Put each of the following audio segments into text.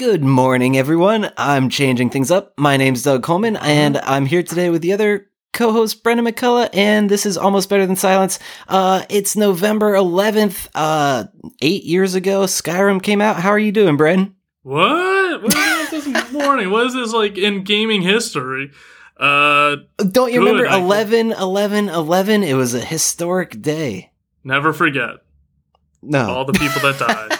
Good morning, everyone. I'm changing things up. My name's Doug Coleman, and I'm here today with the other co-host Brendan McCullough, and this is almost better than silence. Uh, it's November 11th. Uh, eight years ago, Skyrim came out. How are you doing, Brendan? What? What is this morning? What is this like in gaming history? Uh, Don't you Good, remember I 11, 11, 11? It was a historic day. never forget No. all the people that died.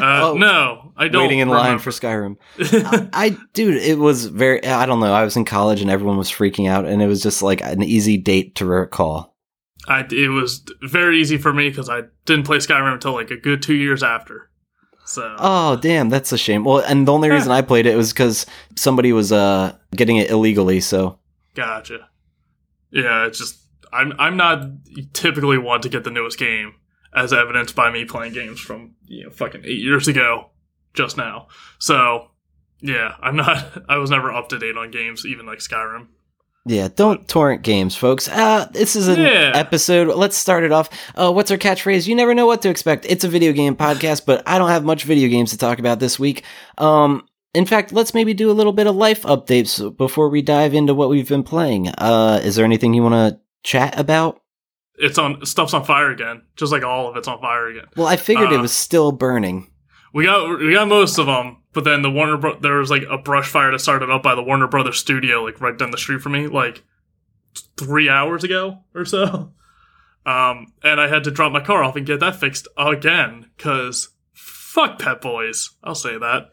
Uh, Oh. no, I don't. Waiting in line for Skyrim. I, dude, it was very, I don't know. I was in college and everyone was freaking out, and it was just like an easy date to recall. I, it was very easy for me because I didn't play Skyrim until like a good two years after. So Oh, damn, that's a shame. Well, and the only reason I played it was because somebody was uh getting it illegally. So gotcha. Yeah, it's just I'm I'm not typically one to get the newest game, as evidenced by me playing games from you know fucking eight years ago, just now. So yeah, I'm not. I was never up to date on games, even like Skyrim. yeah, don't torrent games, folks. Uh this is an Yeah. episode. Let's start it off. Uh, what's our catchphrase? You never know what to expect. It's a video game podcast, but I don't have much video games to talk about this week. Um. In fact, let's maybe do a little bit of life updates before we dive into what we've been playing. Uh, is there anything you want to chat about? It's on stuff's on fire again, just like all of it's on fire again. Well, I figured it Uh, was still burning. We got we got most of them, but then the Warner Bro- there was like a brush fire that started up by the Warner Brothers studio, like right down the street from me, like three hours ago or so. Um, and I had to drop my car off and get that fixed again because fuck Pep Boys. I'll say that.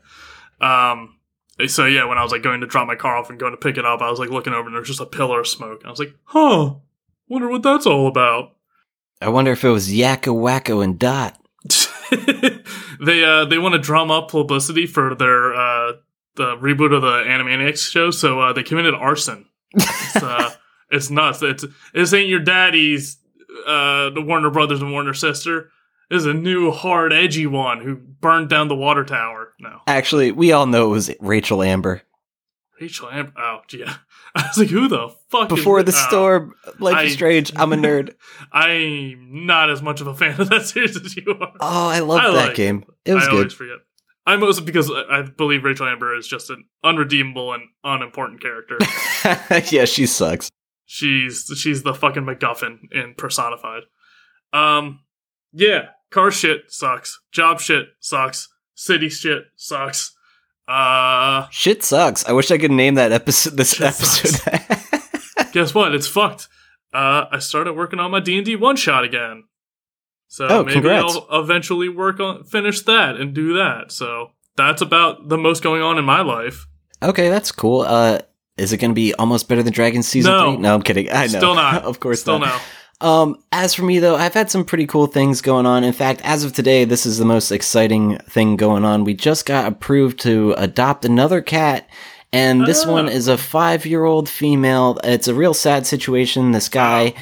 Um, so yeah, when I was like going to drop my car off and going to pick it up, I was like looking over and there's just a pillar of smoke. I was like, huh, wonder what that's all about. I wonder if it was Yakko, Wakko, and Dot. they uh they want to drum up publicity for their uh the reboot of the Animaniacs show, so uh, they committed arson. It's, uh, it's nuts. It's this ain't your daddy's uh the Warner Brothers and Warner sister. This is a new hard edgy one who burned down the water tower. No, Actually, we all know it was Rachel Amber. Rachel Amber. Oh, yeah. I was like, who the fuck? Before the Oh, storm, Life I- is Strange. I'm a nerd. I'm not as much of a fan of that series as you are. Oh, I love that like game. It was I good. always forget. I mostly because I I believe Rachel Amber is just an unredeemable and unimportant character. yeah, she sucks. she's she's the fucking MacGuffin in personified. Um, yeah, car shit sucks. Job shit sucks. City shit sucks. Uh, Shit sucks. I wish I could name that episode. This episode. guess what? It's fucked. Uh, I started working on my D and D one shot again. So Oh, maybe congrats. I'll eventually work on finish that and do that. So that's about the most going on in my life. okay, that's cool. Uh, is it going to be almost better than Dragon season No. three? No, I'm kidding. I know. Still not. of course Still not. no. Um, as for me though, I've had some pretty cool things going on. In fact, as of today, this is the most exciting thing going on. We just got approved to adopt another cat. And this Ah. one is a five year old female. It's a real sad situation. This guy,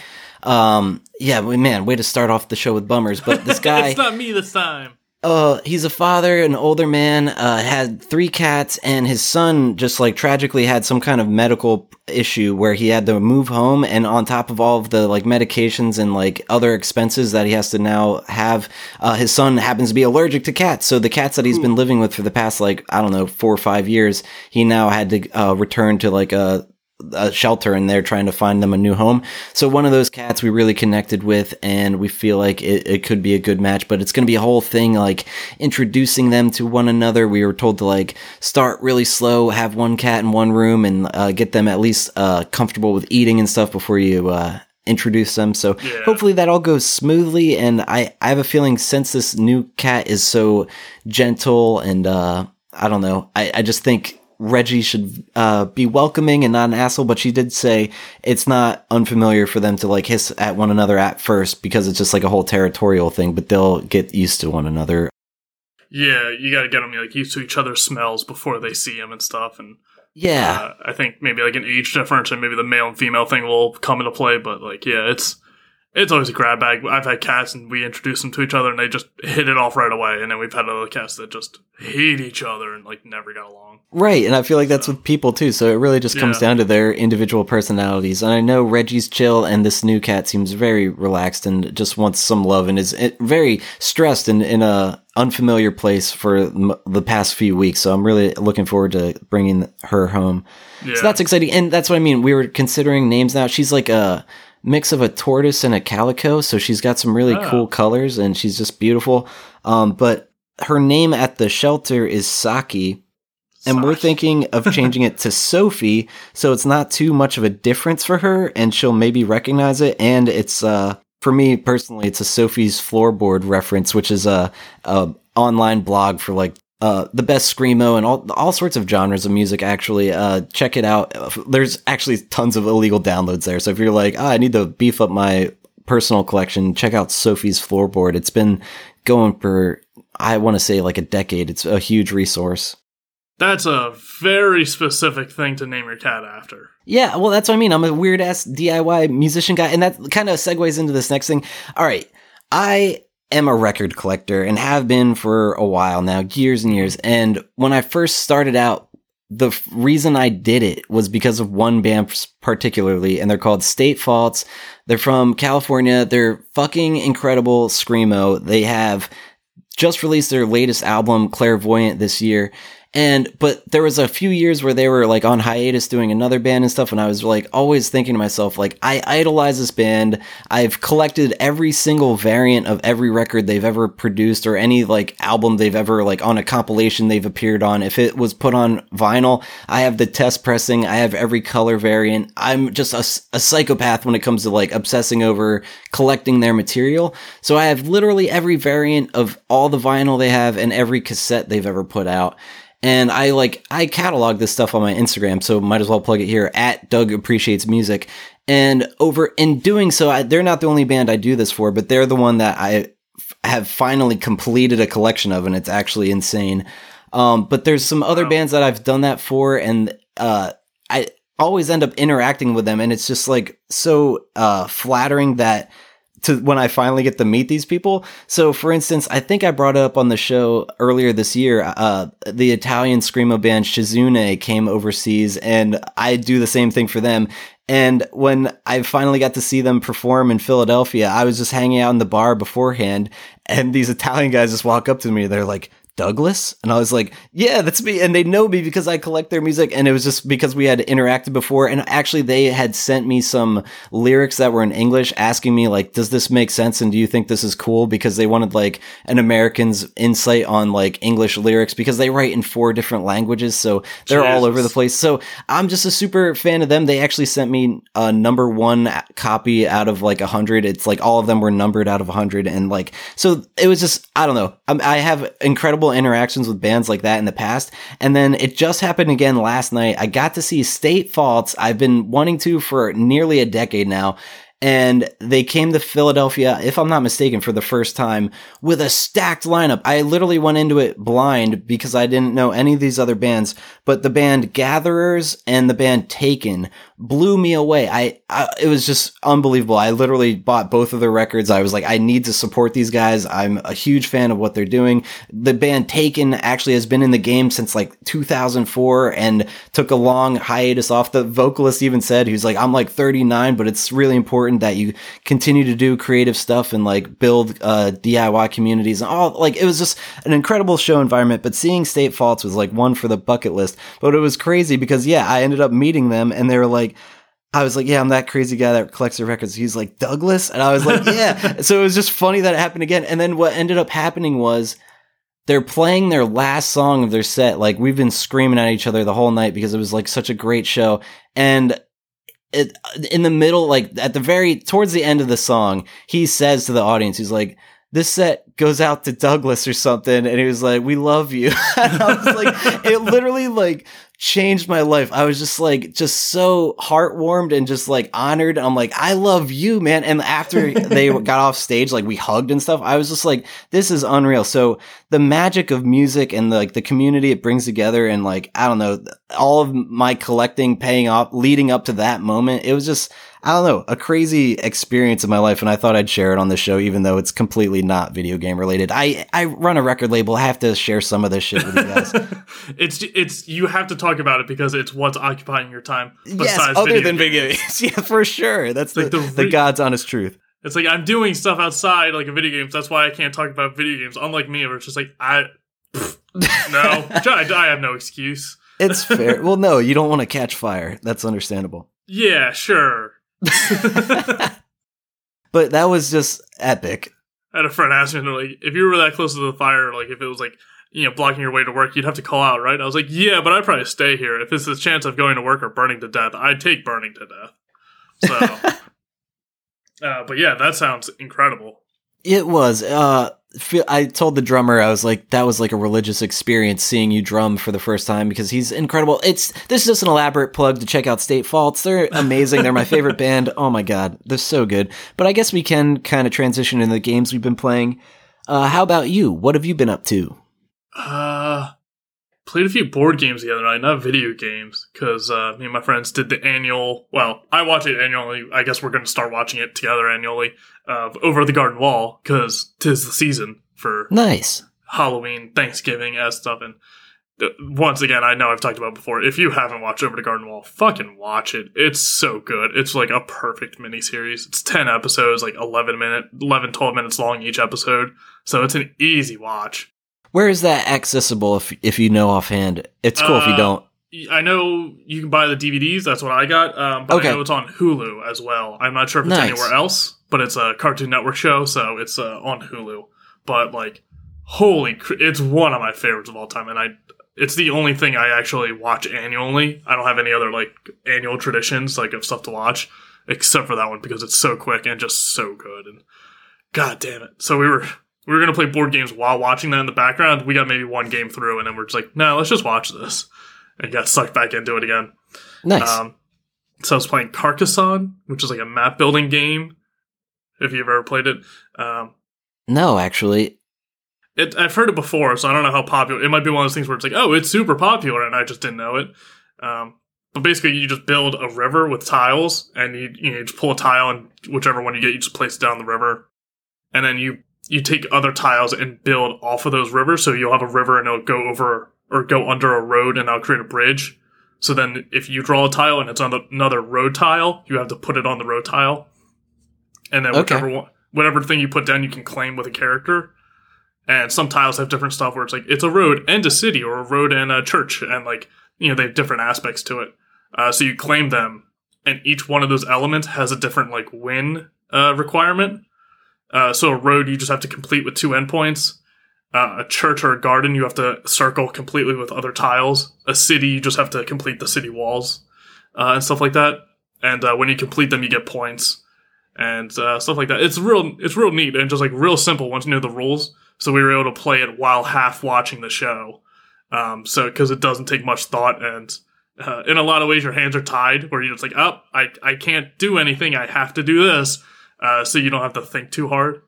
um, yeah, man, way to start off the show with bummers. But this guy, it's not me this time. Uh, he's a father, an older man, uh, had three cats, and his son just like tragically had some kind of medical issue where he had to move home, and on top of all of the like medications and like other expenses that he has to now have, uh, his son happens to be allergic to cats. So the cats that he's been living with for the past like I don't know four or five years, he now had to uh, return to like a a shelter and they're trying to find them a new home. So one of those cats we really connected with and we feel like it, it could be a good match, but it's going to be a whole thing like introducing them to one another. We were told to like start really slow, have one cat in one room and uh, get them at least uh, comfortable with eating and stuff before you uh, introduce them. So Yeah. hopefully that all goes smoothly. And I, I have a feeling since this new cat is so gentle and uh, I don't know, I, I just think Reggie should uh, be welcoming and not an asshole, but she did say it's not unfamiliar for them to like hiss at one another at first because it's just like a whole territorial thing, but they'll get used to one another. Yeah, you got to get them like used to each other's smells before they see them and stuff. And Yeah. uh, I think maybe like an age difference and maybe the male and female thing will come into play. But like, yeah, it's it's always a grab bag. I've had cats and we introduce them to each other and they just hit it off right away. And then we've had other cats that just hate each other and like never got along. Right, and I feel like that's with people too. So it really just comes Yeah. down to their individual personalities. And I know Reggie's chill, and this new cat seems very relaxed and just wants some love, and is eh, very stressed and in a unfamiliar place for the past few weeks. So I'm really looking forward to bringing her home. Yeah. So that's exciting, and that's what I mean. We were considering names now. She's like a mix of a tortoise and a calico, so she's got some really Oh. cool colors, and she's just beautiful. Um, but her name at the shelter is Saki, and we're thinking of changing it to Sophie, so it's not too much of a difference for her, and she'll maybe recognize it. And it's uh, for me personally, it's a Sophie's floorboard reference, which is a, a online blog for like uh, the best screamo and all all sorts of genres of music. Actually, uh, check it out. There's actually tons of illegal downloads there. So if you're like, oh, I need to beef up my personal collection, check out Sophie's floorboard. It's been going for I want to say like a decade. It's a huge resource. That's a very specific thing to name your cat after. Yeah, well, that's what I mean. I'm a weird ass DIY musician guy, and that kind of segues into this next thing. All right, I am a record collector and have been for a while now, years and years. And when I first started out, the f- reason I did it was because of one band particularly, and they're called State Faults. They're from California. They're fucking incredible screamo. They have just released their latest album, Clairvoyant, this year. And, but there was a few years where they were like on hiatus doing another band and stuff. And I was like always thinking to myself, like, I idolize this band. I've collected every single variant of every record they've ever produced or any like album they've ever like on a compilation they've appeared on. If it was put on vinyl, I have the test pressing. I have every color variant. I'm just a psychopath when it comes to like obsessing over collecting their material. So I have literally every variant of all the vinyl they have and every cassette they've ever put out. And I like, I catalog this stuff on my Instagram, so might as well plug it here at Doug Appreciates Music. And over in doing so, I, they're not the only band I do this for, but they're the one that I f- have finally completed a collection of, and it's actually insane. Um, but there's some other Wow. bands that I've done that for, and uh, I always end up interacting with them, and it's just like so uh, flattering that to when I finally get to meet these people. So, for instance, I think I brought up on the show earlier this year, uh, the Italian screamo band Shizune came overseas, and I do the same thing for them. And when I finally got to see them perform in Philadelphia, I was just hanging out in the bar beforehand, and these Italian guys just walk up to me. They're like, Douglas? And I was like, yeah, that's me. And they know me because I collect their music. And it was just because we had interacted before. And actually, they had sent me some lyrics that were in English asking me, like, does this make sense? And do you think this is cool? Because they wanted like an American's insight on like English lyrics because they write in four different languages. So they're all over the place. So I'm just a super fan of them. They actually sent me a number one copy out of like a hundred. It's like all of them were numbered out of a hundred. And like, so it was just, I don't know. I'm, I have incredible interactions with bands like that in the past. And then it just happened again last night. I got to see State Faults. I've been wanting to for nearly a decade now. And they came to Philadelphia, if I'm not mistaken, for the first time with a stacked lineup. I literally went into it blind because I didn't know any of these other bands, but the band Gatherers and the band Taken blew me away. I, I it was just unbelievable. I literally bought both of their records. I was like, I need to support these guys. I'm a huge fan of what they're doing. The band Taken actually has been in the game since like 2004 and took a long hiatus off. The vocalist even said was like, I'm like 39, but it's really important that you continue to do creative stuff and like build uh, DIY communities and all. Like it was just an incredible show environment. But seeing State Faults was like one for the bucket list. But it was crazy because yeah, I ended up meeting them and they were like. I was like, yeah, I'm that crazy guy that collects the records. He's like, Douglas? And I was like, yeah. so it was just funny that it happened again. And then what ended up happening was they're playing their last song of their set. Like we've been screaming at each other the whole night because it was like such a great show. And it, in the middle, like at the very, towards the end of the song, he says to the audience, he's like, this set goes out to Douglas or something. And he was like, we love you. and I was like, it literally like changed my life. I was just like, just so heartwarmed and just like honored. I'm like, I love you, man. And after they got off stage, like we hugged and stuff, I was just like, this is unreal. So the magic of music and the, like the community it brings together and like, I don't know, all of my collecting paying off leading up to that moment, it was just, I don't know, a crazy experience in my life, and I thought I'd share it on the show, even though it's completely not video game related. I I run a record label, I have to share some of this shit with you guys. it's it's you have to talk about it because it's what's occupying your time. Yes, other video than video games. yeah, for sure. That's like the, the, re- the God's honest truth. It's like I'm doing stuff outside like a video games. That's why I can't talk about video games. Unlike me, where it's just like I pff, no, I, I have no excuse. It's fair. well, no, you don't want to catch fire. That's understandable. Yeah, sure. but that was just epic. I had a friend ask me, like, if you were that close to the fire, like, if it was like, you know, blocking your way to work, you'd have to call out, right? I was like, yeah, but I'd probably stay here. If it's a chance of going to work or burning to death, I'd take burning to death. So, uh, but yeah, that sounds incredible. It was. Uh, I told the drummer I was like that was like a religious experience seeing you drum for the first time because he's incredible. It's this is just an elaborate plug to check out State Faults. They're amazing. They're my favorite band. Oh my god, they're so good. But I guess we can kind of transition into the games we've been playing. Uh, how about you? What have you been up to? Uh, played a few board games the other night, not video games, because uh, me and my friends did the annual. Well, I watch it annually. I guess we're going to start watching it together annually uh, over the garden wall because tis the season for nice Halloween, Thanksgiving, as stuff. And uh, once again, I know I've talked about before. If you haven't watched Over the Garden Wall, fucking watch it. It's so good. It's like a perfect miniseries. It's 10 episodes, like 11 minute, 11, 12 minutes long each episode. So it's an easy watch. Where is that accessible if if you know offhand? It's cool uh, if you uh, don't. I know you can buy the DVDs. That's what I got. Um, but okay. I know it's on Hulu as well. I'm not sure if it's nice. anywhere else but it's a Cartoon Network show, so it's uh, on Hulu. But like, holy, cr- it's one of my favorites of all time, and I, it's the only thing I actually watch annually. I don't have any other like annual traditions like of stuff to watch, except for that one because it's so quick and just so good. And god damn it! So we were we were gonna play board games while watching that in the background. We got maybe one game through, and then we're just like, no, let's just watch this, and got sucked back into it again. Nice. Um, so I was playing Carcassonne, which is like a map building game if you've ever played it. Um, no, actually. It, I've heard it before, so I don't know how popular. It might be one of those things where it's like, oh, it's super popular, and I just didn't know it. Um, but basically, you just build a river with tiles, and you you, know, you just pull a tile, and whichever one you get, you just place it down the river, and then you you take other tiles and build off of those rivers. So you'll have a river, and it'll go over or go under a road, and I'll create a bridge. So then, if you draw a tile and it's on the, another road tile, you have to put it on the road tile and then whichever okay. one, whatever thing you put down, you can claim with a character. And some tiles have different stuff where it's like it's a road and a city or a road and a church, and like you know they have different aspects to it. Uh, so you claim them, and each one of those elements has a different like win uh, requirement. Uh, so a road you just have to complete with two endpoints. Uh, a church or a garden you have to circle completely with other tiles. A city you just have to complete the city walls uh, and stuff like that. And uh, when you complete them, you get points and uh, stuff like that. It's real, it's real neat and just like real simple once you know the rules. So we were able to play it while half watching the show. Um, so because it doesn't take much thought, and uh, in a lot of ways your hands are tied, where you're just like, oh, I I can't do anything. I have to do this. Uh, so you don't have to think too hard.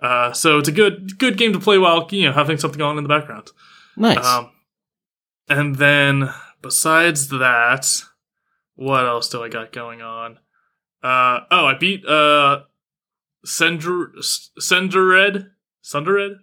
Uh, so it's a good good game to play while you know having something on in the background. Nice. Um, and then besides that, what else do I got going on? Uh, oh, I beat uh, Sender Sendered Sundered.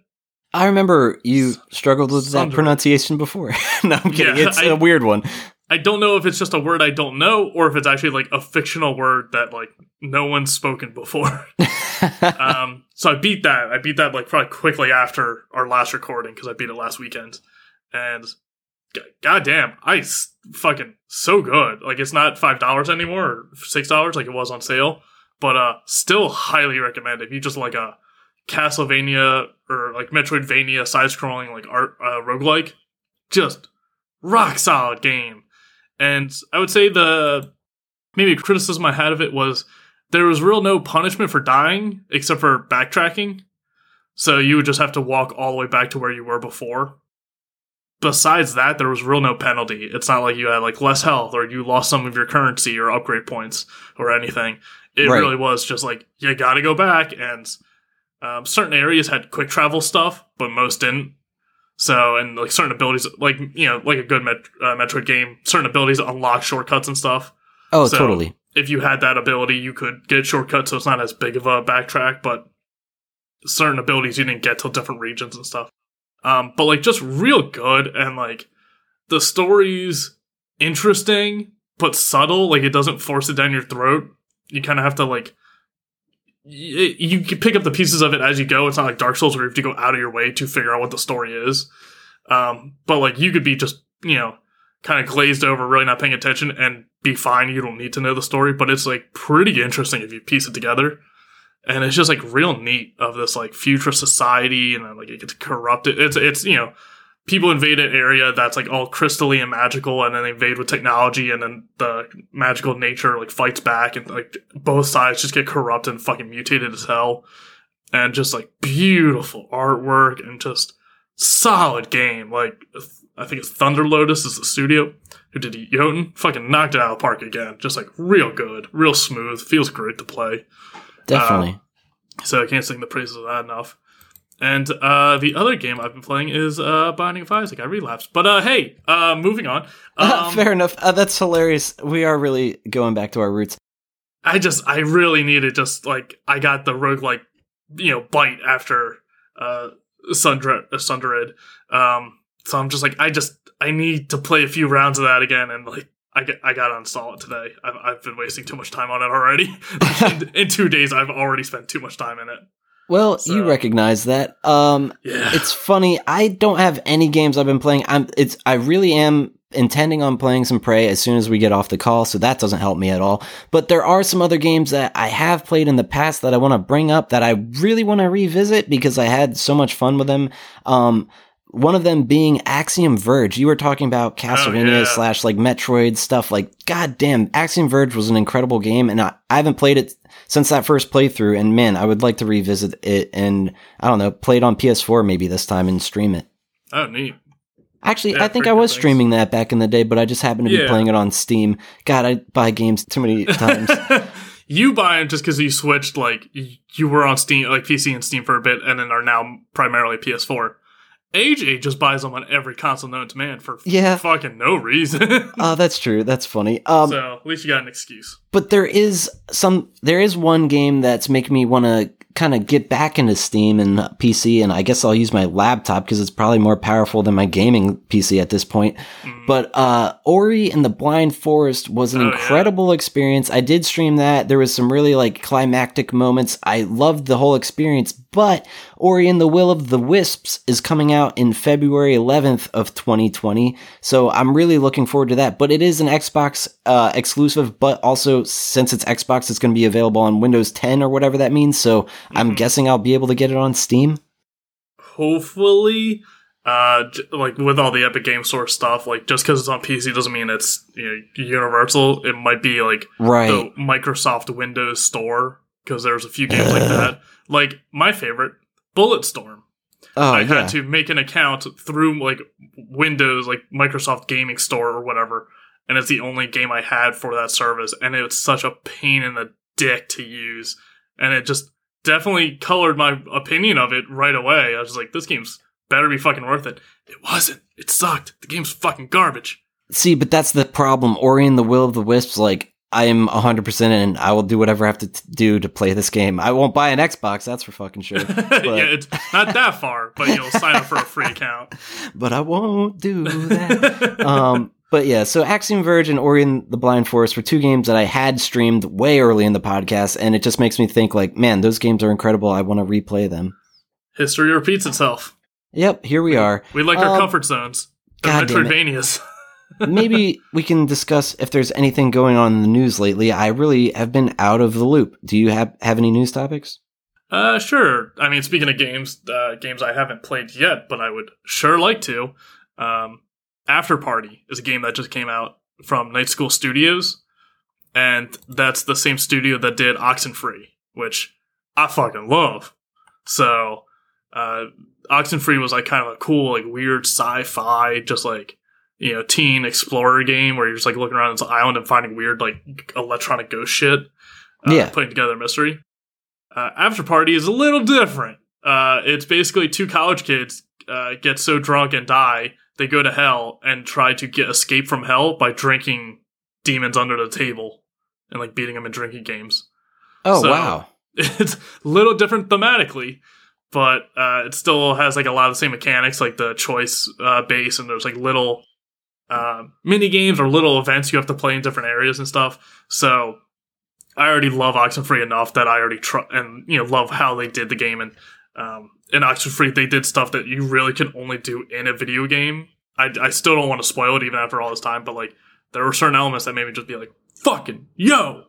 I remember you struggled with that pronunciation before. no, I'm kidding. Yeah, it's I, a weird one. I don't know if it's just a word I don't know or if it's actually like a fictional word that like no one's spoken before. um, so I beat that. I beat that like probably quickly after our last recording because I beat it last weekend, and goddamn, ice fucking so good. Like it's not five dollars anymore or six dollars like it was on sale, but uh, still highly recommend if you just like a Castlevania or like Metroidvania side scrolling like art uh, roguelike, just rock solid game. And I would say the maybe criticism I had of it was there was real no punishment for dying except for backtracking. So you would just have to walk all the way back to where you were before besides that, there was real no penalty. It's not like you had like less health or you lost some of your currency or upgrade points or anything. It Right. really was just like you got to go back, and um, certain areas had quick travel stuff, but most didn't. So and like certain abilities, like you know, like a good Met- uh, Metroid game, certain abilities unlock shortcuts and stuff. Oh, So- totally. If you had that ability, you could get shortcuts, so it's not as big of a backtrack. But certain abilities you didn't get till different regions and stuff. Um, but like just real good and like the story's interesting but subtle. Like it doesn't force it down your throat. You kind of have to like you can pick up the pieces of it as you go. It's not like Dark Souls where you have to go out of your way to figure out what the story is. Um, but like you could be just you know kind of glazed over, really not paying attention, and be fine. You don't need to know the story, but it's like pretty interesting if you piece it together. And it's just like real neat of this like future society, and then like it gets corrupted. It's it's you know people invade an area that's like all crystally and magical, and then they invade with technology, and then the magical nature like fights back, and like both sides just get corrupt and fucking mutated as hell. And just like beautiful artwork and just solid game. Like I think it's Thunder Lotus is the studio who did Jotun. Fucking knocked it out of the park again. Just like real good, real smooth. Feels great to play. Definitely. Um, so I can't sing the praises of that enough. And uh, the other game I've been playing is uh, Binding of Isaac. I relapsed, but uh, hey, uh, moving on. Um, Fair enough. Uh, that's hilarious. We are really going back to our roots. I just I really needed just like I got the roguelike you know bite after uh Sundred uh, Sundered. Um so I'm just like I just I need to play a few rounds of that again and like I get, I got to install it today. I've, I've been wasting too much time on it already. in, in two days, I've already spent too much time in it. Well, So- you recognize that. Um, Yeah, it's funny. I don't have any games I've been playing. I'm. It's. I really am intending on playing some Prey as soon as we get off the call, so that doesn't help me at all. But there are some other games that I have played in the past that I want to bring up that I really want to revisit because I had so much fun with them. Um, one of them being Axiom Verge. You were talking about Castlevania yeah. slash like Metroid stuff. Like, goddamn, Axiom Verge was an incredible game, and I, I haven't played it since that first playthrough. And man, I would like to revisit it and I don't know, play it on PS4 maybe this time and stream it. oh neat. Actually, Yeah, I think I was things. streaming that back in the day, but I just happened to be Yeah. playing it on Steam. God, I buy games too many times. you buy them just because you switched. Like you were on Steam, like PC and Steam for a bit, and then are now primarily PS4. AJ just buys them on every console known to man for Yeah. fucking no reason. Oh, that's true. That's funny. Um, so at least you got an excuse. but there is some, there is one game that's making me want to kind of get back into Steam and PC, and I guess I'll use my laptop because it's probably more powerful than my gaming PC at this point. Mm. But uh, Ori and the Blind Forest was an Oh, yeah. incredible experience. I did stream that. There was some really like climactic moments. I loved the whole experience. But Ori and the Will of the Wisps is coming out in February 11th of 2020. So I'm really looking forward to that. But it is an Xbox uh, exclusive, but also since it's Xbox, it's going to be available on Windows 10 or whatever that means. So I'm Mhm. guessing I'll be able to get it on Steam. Hopefully, uh, like with all the Epic Game Store stuff, like just because it's on PC doesn't mean it's you know universal. It might be like Right. the Microsoft Windows Store because there's a few games like that. Like my favorite, Bulletstorm. oh, I yeah. had to make an account through like Windows, like Microsoft Gaming Store or whatever, and it's the only game I had for that service, and it was such a pain in the dick to use, and it just definitely colored my opinion of it right away. I was like, this game's better be fucking worth it. It wasn't. It sucked. The game's fucking garbage. See, but that's the problem. Ori and the Will of the Wisps, like, I am 100% in. I will do whatever I have to t- do to play this game. I won't buy an Xbox, that's for fucking sure. yeah, it's not that far, but you'll sign up for a free account. but I won't do that. um, but yeah, so Axiom Verge and Ori and the Blind Forest were two games that I had streamed way early in the podcast, and it just makes me think, like, man, those games are incredible. I want to replay them. History repeats itself. Yep, here we are. We like our Um, comfort zones. God. Metroidvanias. Maybe we can discuss if there's anything going on in the news lately. I really have been out of the loop. Do you have, have any news topics? Uh, sure. I mean, speaking of games, uh, games I haven't played yet, but I would sure like to. Um, After Party is a game that just came out from Night School Studios, and that's the same studio that did Oxenfree, which I fucking love. So, Uh, Oxenfree was like kind of a cool, like weird sci-fi, just like you know, teen explorer game where you're just like looking around this island and finding weird like electronic ghost shit. Uh, Yeah. putting together a mystery. Uh, After Party is a little different. Uh, it's basically two college kids uh, get so drunk and die they go to hell and try to get escape from hell by drinking demons under the table and like beating them in drinking games. Oh So- wow. It's a little different thematically, but uh, it still has like a lot of the same mechanics, like the choice uh, base, and there's like little uh, mini games or little events you have to play in different areas and stuff. So I already love Oxenfree enough that I already tr- and you know love how they did the game and um, in Oxenfree they did stuff that you really can only do in a video game. I, I still don't want to spoil it even after all this time, but like there were certain elements that made me just be like fucking yo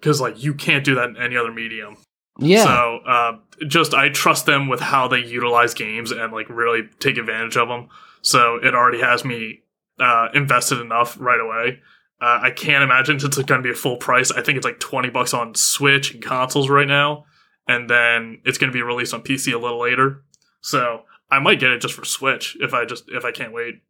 because like you can't do that in any other medium. Yeah. So uh, just I trust them with how they utilize games and like really take advantage of them. So it already has me uh, invested enough right away. Uh, I can't imagine it's going to be a full price. I think it's like twenty bucks on Switch and consoles right now, and then it's going to be released on PC a little later. So I might get it just for Switch if I just if I can't wait.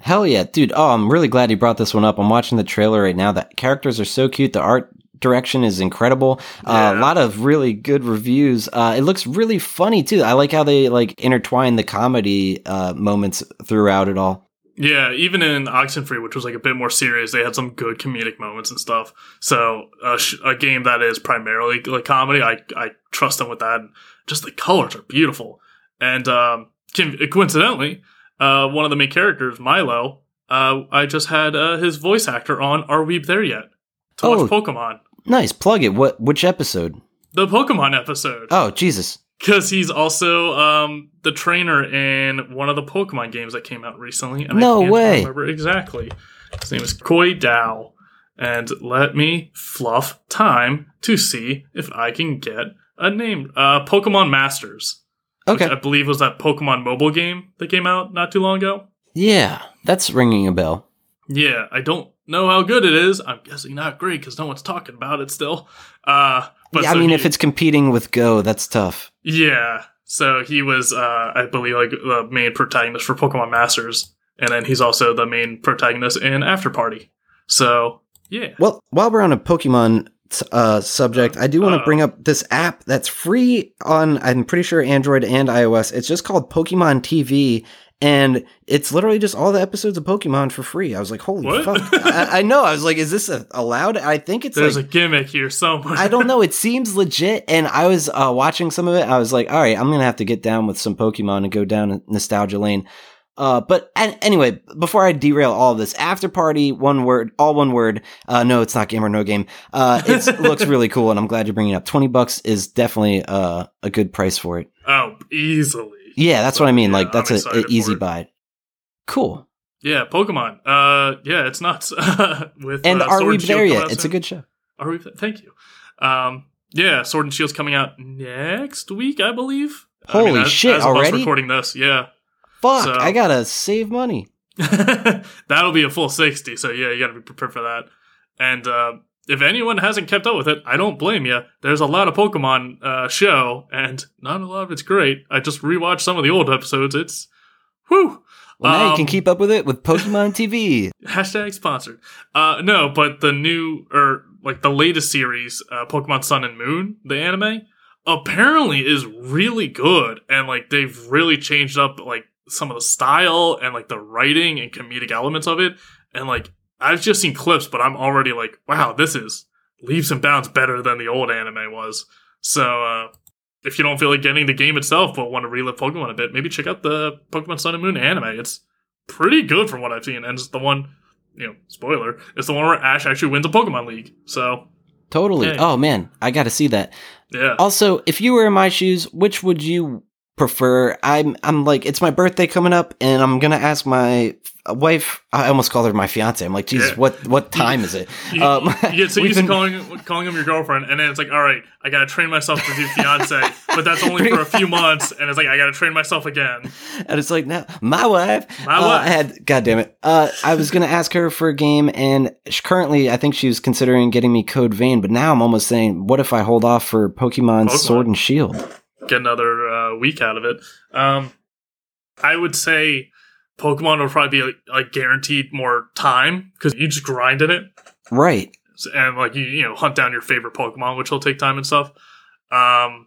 Hell yeah, dude. Oh, I'm really glad you brought this one up. I'm watching the trailer right now. The characters are so cute. The art direction is incredible. Uh, a lot of really good reviews. Uh, it looks really funny too. I like how they like intertwine the comedy uh, moments throughout it all. Yeah, even in Oxenfree, which was like a bit more serious, they had some good comedic moments and stuff. So a, sh- a game that is primarily like comedy, I I trust them with that. Just the colors are beautiful, and um, coincidentally, uh, one of the main characters, Milo, uh, I just had uh, his voice actor on Are We There Yet to Oh. watch Pokemon, Nice. Plug it. What? Which episode? the Pokemon episode, Oh, Jesus. Because he's also um, the trainer in one of the Pokemon games that came out recently. And No I can't way. Remember exactly. His name is Khoi Dao, and let me fluff time to see if I can get a name. Uh, Pokemon Masters, Okay. which I believe was that Pokemon mobile game that came out not too long ago. Yeah, that's ringing a bell. Yeah, I don't know how good it is. I'm guessing not great because no one's talking about it still. Uh, but yeah, I mean, he- if it's competing with Go, that's tough. Yeah. So he was, uh, I believe, like the main protagonist for Pokemon Masters, and then he's also the main protagonist in After Party. So yeah, Well, while we're on a Pokemon uh, subject, I do want to bring up this app that's free on, I'm pretty sure, Android and iOS. It's just called Pokemon TV, and it's literally just all the episodes of Pokemon for free. I was like, holy What? fuck. I, I know. I was like, is this a, allowed? I think it's there's like. a gimmick here somewhere. I don't know. It seems legit. And I was uh, watching some of it. I was like, all right, I'm going to have to get down with some Pokemon and go down nostalgia lane. Uh, but an- anyway, before I derail all of this, after party, one word, all one word. Uh, no, it's not game or no game. Uh, it looks really cool, and I'm glad you're bringing it up. Twenty bucks is definitely uh, a good price for it. oh, easily. Yeah, that's So, what I mean. yeah, like that's I'm a, excited a easy buy. Cool. Yeah, Pokemon. Uh, yeah, it's nuts. With And uh, are we there yet? It's a good show. Are we? Thank you. Um, yeah, Sword and Shield's coming out next week, I believe. I Holy as- shit, As already? recording this, yeah. Fuck! So- I gotta save money. That'll be a full 60, so yeah, you gotta be prepared for that. And uh, if anyone hasn't kept up with it, I don't blame you. There's a lot of Pokemon uh, show, and not a lot of it's great. I just rewatched some of the old episodes. It's whew. Well, now you Um, can keep up with it with Pokemon TV. Hashtag sponsored. Uh, no, but the new or like the latest series, uh, Pokemon Sun and Moon, the anime, apparently is really good, and like they've really changed up like some of the style and like the writing and comedic elements of it, and like I've just seen clips, but I'm already like, wow, this is leaps and bounds better than the old anime was. So. uh if you don't feel like getting the game itself but want to relive Pokemon a bit, maybe check out the Pokemon Sun and Moon anime. It's pretty good from what I've seen, and it's the one, you know, spoiler, it's the one where Ash actually wins a Pokemon League. So Totally. Yeah. Oh man, I got to see that. yeah, Also, if you were in my shoes, which would you prefer? I'm I'm like it's my birthday coming up, and I'm gonna ask my wife. I almost called her my fiance. I'm like, Jesus, Yeah. what what time is it? you, Um, you get so used to calling calling him your girlfriend, and then it's like, all right, I gotta train myself to do fiance, but that's only for a few months, and it's like I gotta train myself again. And it's like, no, my wife. My uh, wife. I had, God damn it. Uh, I was gonna ask her for a game, and currently, I think she was considering getting me Code Vein, but now I'm almost saying, what if I hold off for Pokemon, Pokemon. Sword and Shield? Get another uh, week out of it. Um, I would say Pokemon will probably be like, like guaranteed more time because you just grind in it Right. and like you you know hunt down your favorite Pokemon, which will take time and stuff. Um,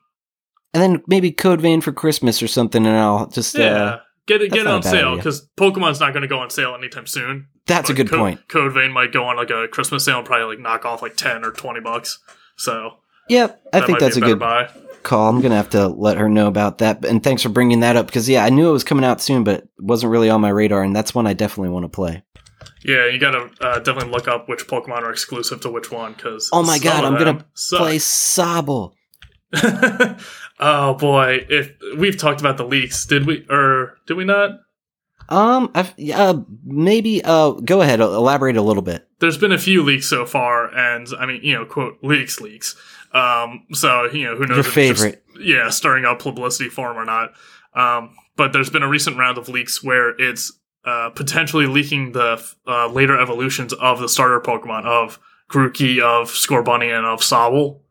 And then maybe Code Vein for Christmas or something, and I'll just. yeah, Uh, get it get it on sale because Pokemon's not going to go on sale anytime soon. that's a good Code, point. Code Vein might go on like a Christmas sale and probably like knock off like ten or twenty bucks. So Yep, I that think that's be a good buy. call. I'm gonna have to let her know about that. And thanks for bringing that up because yeah, I knew it was coming out soon, but it wasn't really on my radar, and that's one I definitely want to play. Yeah, you gotta uh, definitely look up which Pokemon are exclusive to which one because Oh my God, I'm gonna Play Sobble. oh boy, if we've talked about the leaks, did we or did we not? Um, I've, uh, maybe. Uh, go ahead. Elaborate a little bit. There's been a few leaks so far, and I mean, you know, quote leaks, leaks. Um, so you know, who knows? Your if it's just- favorite. yeah, stirring up publicity for 'em or not. Um, but there's been a recent round of leaks where it's uh, potentially leaking the uh, later evolutions of the starter Pokemon of Grookey, of Scorbunny, and of Sobble.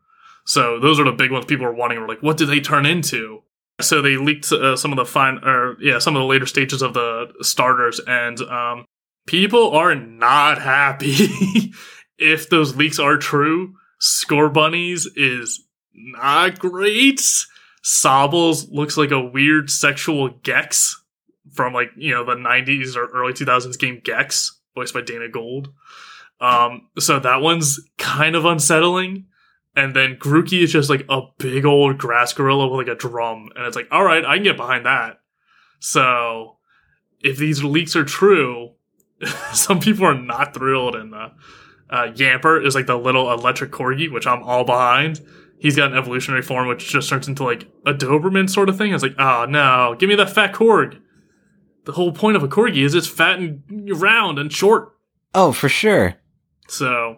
So those are the big ones people are wanting. Were like, what did they turn into? So they leaked uh, some of the fine, or yeah, some of the later stages of the starters, and um, people are not happy. if those leaks are true, Scorbunny's is not great. Sobbles looks like a weird sexual Gex from like, you know, the 90s or early 2000s game Gex, voiced by Dana Gould. Um, so that one's kind of unsettling. And then Grookey is just like a big old grass gorilla with like a drum. And it's like, all right, I can get behind that. So if these leaks are true, some people are not thrilled. And uh, uh, Yamper is like the little electric corgi, which I'm all behind he's got an evolutionary form which just turns into like a Doberman sort of thing. It's like, oh no, give me that fat Korg. The whole point of a Corgi is it's fat and round and short. Oh, for sure. So,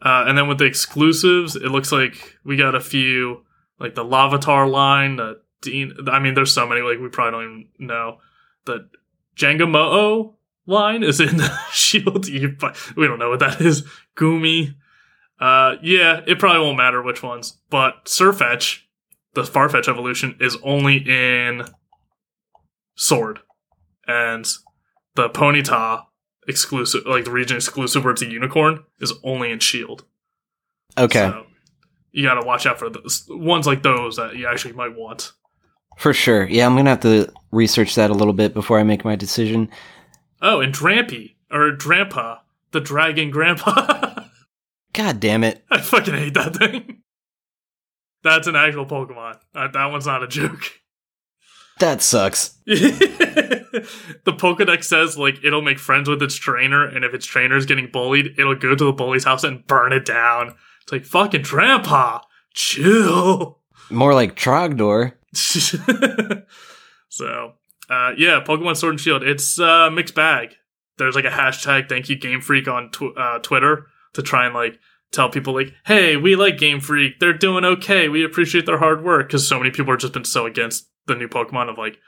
uh, and then with the exclusives, it looks like we got a few, like the Larvitar line, the Dean. I mean, there's so many, like we probably don't even know. The Jangmo-o line is in the Shield. You- We don't know what that is. Goomy. Uh, yeah, it probably won't matter which ones, but Surfetch, the Farfetch evolution, is only in Sword, and the Ponyta exclusive, like the region exclusive where it's a unicorn, is only in Shield. Okay, So you gotta watch out for those ones like those that you actually might want. for sure. Yeah, I'm gonna have to research that a little bit before I make my decision. Oh, and Drampy or Drampa, the dragon grandpa. God damn it! I fucking hate that thing. That's an actual Pokemon. Uh, that one's not a joke. That sucks. the Pokedex says like it'll make friends with its trainer, and if its trainer is getting bullied, it'll go to the bully's house and burn it down. It's like fucking grandpa, chill. More like Trogdor. so, uh, yeah, Pokemon Sword and Shield. It's a mixed bag. There's like a hashtag thank you Game Freak on tw- uh, Twitter to try and like tell people like, hey, we like Game Freak. They're doing okay. We appreciate their hard work because so many people have just been so against the new Pokemon of like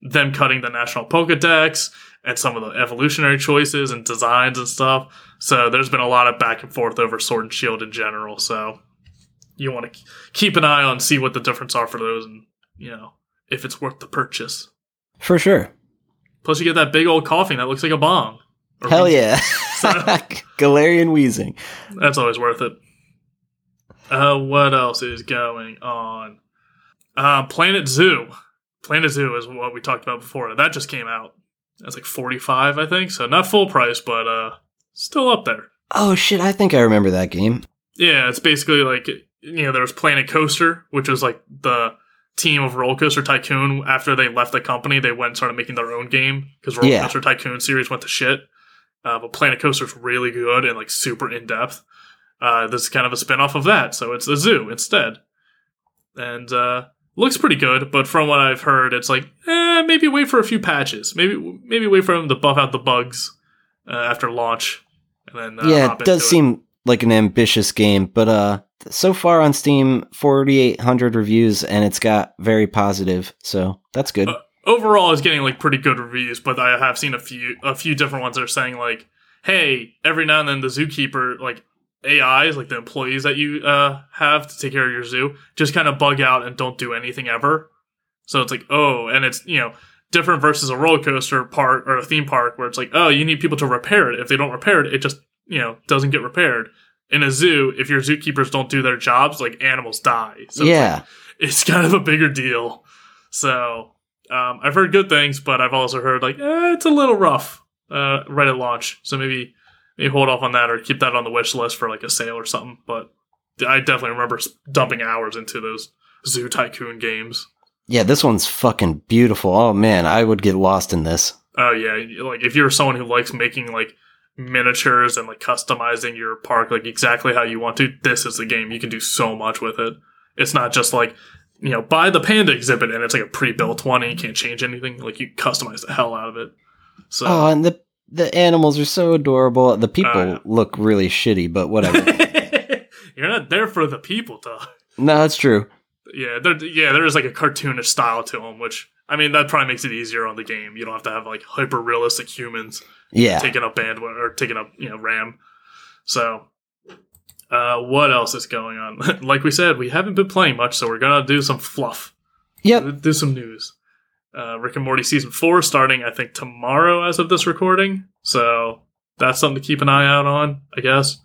them cutting the national Pokedex and some of the evolutionary choices and designs and stuff. So there's been a lot of back and forth over Sword and Shield in general. So you want to keep an eye on see what the difference are for those and you know if it's worth the purchase. For sure. Plus, you get that big old Koffing that looks like a bong. Hell Weezing. yeah. Galarian Weezing. That's always worth it. Uh, what else is going on? Uh, Planet Zoo. Planet Zoo is what we talked about before. That just came out. That's like forty five, I think. So not full price, but uh, still up there. Oh shit, I think I remember that game. Yeah, it's basically like you know there was Planet Coaster, which was like the team of Roller Coaster Tycoon. After they left the company, they went and started making their own game because Roller Yeah. Coaster Tycoon series went to shit. Uh, but Planet Coaster is really good and like super in depth. Uh, this is kind of a spin off of that, so it's a zoo instead, and uh, looks pretty good. But from what I've heard, it's like eh, maybe wait for a few patches, maybe maybe wait for them to buff out the bugs uh, after launch, and then uh, yeah, it does seem like an ambitious game, but uh so far on Steam, 4800 reviews and it's got very positive. So, that's good. Uh, overall is getting like pretty good reviews, but I have seen a few a few different ones that are saying like, "Hey, every now and then the zookeeper like AIs, like the employees that you uh, have to take care of your zoo, just kind of bug out and don't do anything ever. So it's like, oh, and it's you know different versus a roller coaster park or a theme park where it's like, oh, you need people to repair it. If they don't repair it, it just you know doesn't get repaired. In a zoo, if your zookeepers don't do their jobs, like animals die. So yeah. it's, like, it's kind of a bigger deal. So um, I've heard good things, but I've also heard like eh, it's a little rough uh, right at launch. So maybe maybe hold off on that or keep that on the wish list for like a sale or something. But I definitely remember dumping hours into those Zoo Tycoon games. Yeah, this one's fucking beautiful. Oh man, I would get lost in this. Oh yeah, like if you're someone who likes making like miniatures and like customizing your park like exactly how you want to, this is the game. You can do so much with it. It's not just like you know buy the panda exhibit and it's like a pre-built one and you can't change anything. Like you customize the hell out of it. So Oh, and the the animals are so adorable. The people oh, yeah. look really shitty, but whatever. you're not there for the people, though. no, that's true. Yeah, there, yeah, there is like a cartoonish style to them, which I mean that probably makes it easier on the game. You don't have to have like hyper realistic humans Yeah. taking up bandwidth or taking up you know RAM. So, uh, what else is going on? like we said, we haven't been playing much, so we're gonna do some fluff. Yep. Do some news. Uh, Rick and Morty season four starting I think tomorrow as of this recording. So that's something to keep an eye out on, I guess.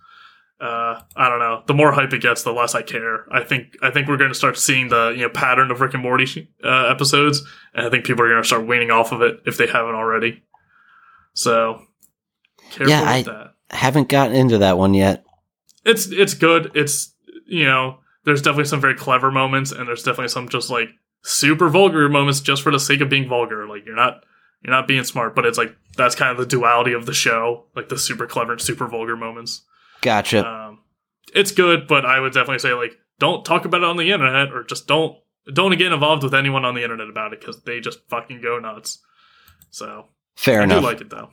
Uh, I don't know. The more hype it gets, the less I care. I think I think we're going to start seeing the you know pattern of Rick and Morty uh, episodes, and I think people are going to start weaning off of it if they haven't already. So careful Yeah, with I- that. Haven't gotten into that one yet. It's it's good. It's you know there's definitely some very clever moments, and there's definitely some just like super vulgar moments just for the sake of being vulgar. Like you're not you're not being smart, but it's like that's kind of the duality of the show, like the super clever and super vulgar moments. Gotcha. Um, it's good, but I would definitely say like don't talk about it on the internet, or just don't don't get involved with anyone on the internet about it because they just fucking go nuts. So Fair I enough. do like it though.